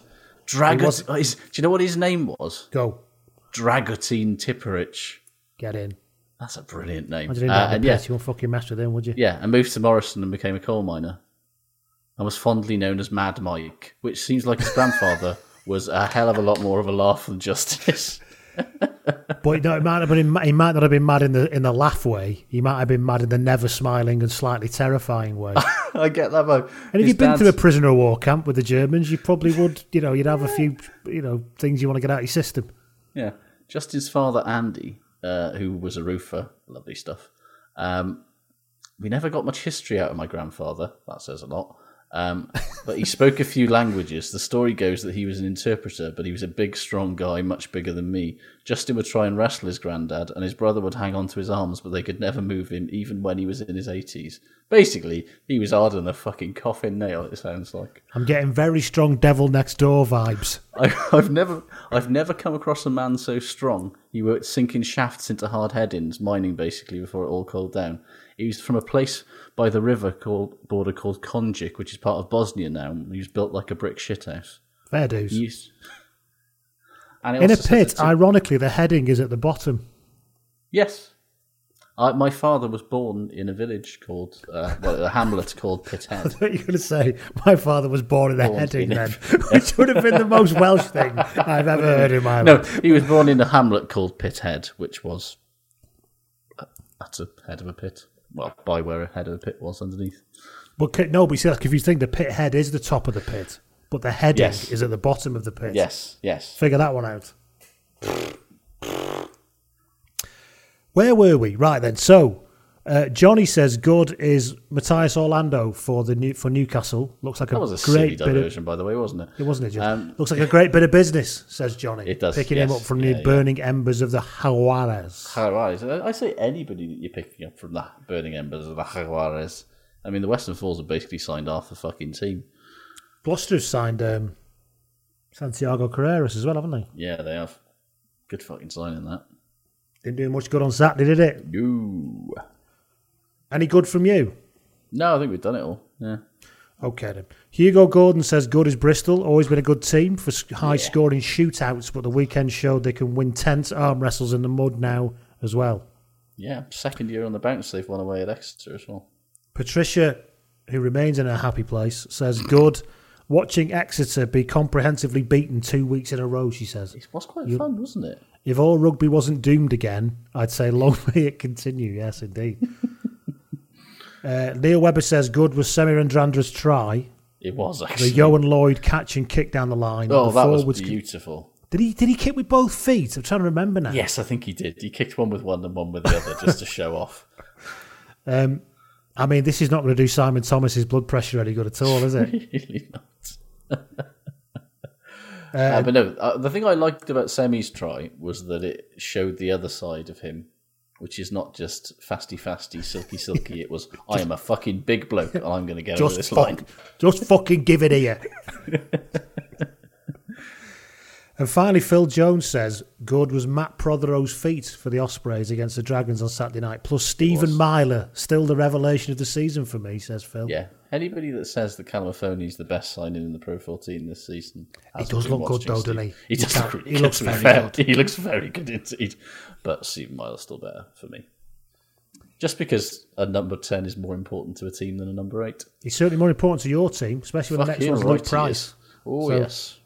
He Dragut. was- oh, do you know what his name was? Go. Dragutin Tipperich. Get in. That's a brilliant name. Imagine Uh, and yeah. You won't fucking mess with him, would you? yeah, and moved to Morriston and became a coal miner, and was fondly known as Mad Mike, which seems like his grandfather was a hell of a lot more of a laugh than Justice. But no, it might have been. He might not have been mad in the in the laugh way. He might have been mad in the never smiling and slightly terrifying way. I get that, though. And if you've been through a prisoner of war camp with the Germans, you probably would. You know, you'd have a few. You know, things you want to get out of your system. Yeah, Justin's father Andy, uh, who was a roofer, lovely stuff. Um, we never got much history out of my grandfather. That says a lot. Um, but he spoke a few languages. The story goes that he was an interpreter, but he was a big, strong guy, much bigger than me. Justin would try and wrestle his granddad, and his brother would hang on to his arms, but they could never move him, even when he was in his 80s. Basically, he was harder than a fucking coffin nail, it sounds like. I'm getting very strong devil next door vibes. I, I've never, I've never come across a man so strong. He worked sinking shafts into hard headings, mining basically before it all cooled down. He was from a place by the river called border called Konjic, which is part of Bosnia now. He was built like a brick shithouse. Fair dues. He used- and it In a pit, ironically, the heading is at the bottom. yes. I, my father was born in a village called, uh, well, a hamlet called Pithead. What you're going to say? My father was born in a Born heading, in then, which would have been the most Welsh thing I've ever heard in my life. No, he was born in a hamlet called Pithead, which was at the head of a pit. Well, by where a head of the pit was underneath. But no, but you see, like, if you think the pit head is the top of the pit, but the heading Yes. is at the bottom of the pit. Yes, yes. Figure that one out. Where were we? Right then. So uh, Johnny says good is Matías Orlando for the new for Newcastle. Looks like a That was a great bit of by the way, wasn't it? it wasn't it? Um, looks like a great bit of business, says Johnny. It does, picking him up from Yeah, the yeah. burning embers of the Jaguares. Jaguares. I say anybody that you're picking up from the burning embers of the Jaguares. I mean, the Western Force have basically signed off the fucking team. Gloucester have signed um, Santiago Carreras as well, haven't they? Yeah, they have. Good fucking signing that. Didn't do much good on Saturday, did it? No. Any good from you? No, I think we've done it all. Yeah. Okay then. Hugo Gordon says good is Bristol. Always been a good team for high scoring shootouts, but the weekend showed they can win tense arm wrestles in the mud now as well. Yeah, second year on the bounce, they've won away at Exeter as well. Patricia, who remains in a happy place, says good. Watching Exeter be comprehensively beaten two weeks in a row, she says. It was quite You- fun, wasn't it? If all rugby wasn't doomed again, I'd say long may it continue. Yes, indeed. Uh, Neil Webber says good was Semi Radradra's try. It was actually The. Ioan Lloyd catch and kick down the line. oh, the that was beautiful. Did he did he kick with both feet? I'm trying to remember now. Yes, I think he did. He kicked one with one and one with the other just to show off. Um, I mean, this is not going to do Simon Thomas's blood pressure any good at all, is it? really not. Uh, but no, uh, the thing I liked about Semi's try was that it showed the other side of him, which is not just fasty, fasty, silky, silky. It was, I am a fucking big bloke and I'm going to get over just this fuck, line. just fucking give it here. and finally, Phil Jones says good was Matt Protheroe's feat for the Ospreys against the Dragons on Saturday night. Plus Stephen Myler, still the revelation of the season for me, says Phil. Yeah, anybody that says that Kalamafoni is the best signing in the Pro 14 this season, He does look good though, doesn't he? He does. look- he looks very fair, good. He looks very good indeed. But Stephen Myler still better for me. Just because a number ten is more important to a team than a number eight. He's certainly more important to your team, especially when the next one's right Luke Price. Oh So- yes.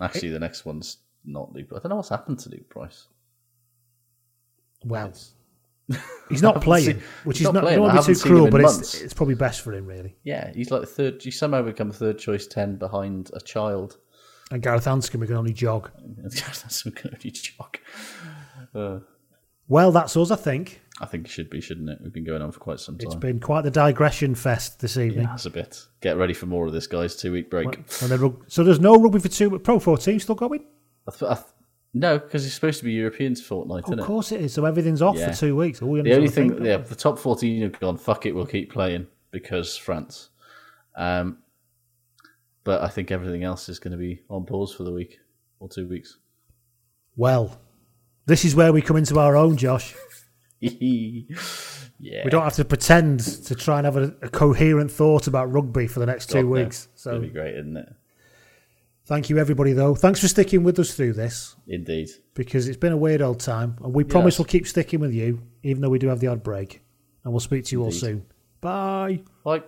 Actually, the next one's not Luke. I don't know what's happened to Luke Price. Well, he's not playing, seen- which is not not, playing. I don't I want to be haven't too cruel, but it's, months. it's probably best for him, really. Yeah, he's like third. He's somehow become third choice ten behind a child. And Gareth Anscombe can only jog. That's some kind of jog. Uh, Well, that's us, I think. I think it should be, shouldn't it? We've been going on for quite some time. It's been quite the digression fest this evening. Yeah, that's a bit. Get ready for more of this, guys. Two week break. And then so there's no rugby for two, but Pro 14 still going? I th- I th- no, because it's supposed to be Europeans fortnight, Of isn't course it is. So everything's off Yeah. for two weeks. All The only thing, yeah, the top fourteen have gone. Fuck it, we'll keep playing because France. Um, but I think everything else is going to be on pause for the week or two weeks. Well, this is where we come into our own, Josh. yeah, We don't have to pretend to try and have a, a coherent thought about rugby for the next two God, no. weeks. It's So be great, isn't it? Thank you, everybody, though. Thanks for sticking with us through this Indeed. because it's been a weird old time. And we promise Yes. we'll keep sticking with you, even though we do have the odd break. And we'll speak to you all soon. Bye. Bye.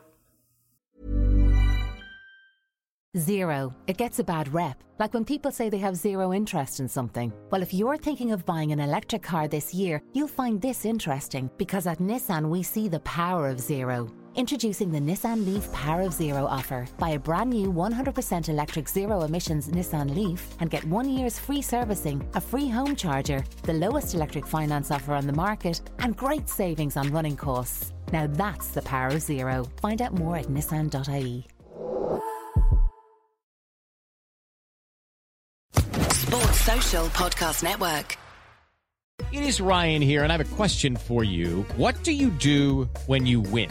Zero. It gets a bad rep. Like when people say they have zero interest in something. Well, if you're thinking of buying an electric car this year, you'll find this interesting because at Nissan we see the power of zero. Introducing the Nissan Leaf Power of Zero offer. Buy a brand new 100% electric zero emissions Nissan Leaf and get one year's free servicing, a free home charger, the lowest electric finance offer on the market, and great savings on running costs. Now that's the power of zero. Find out more at nissan.ie. Sports Social Podcast Network. It is Ryan here, and I have a question for you. What do you do when you win?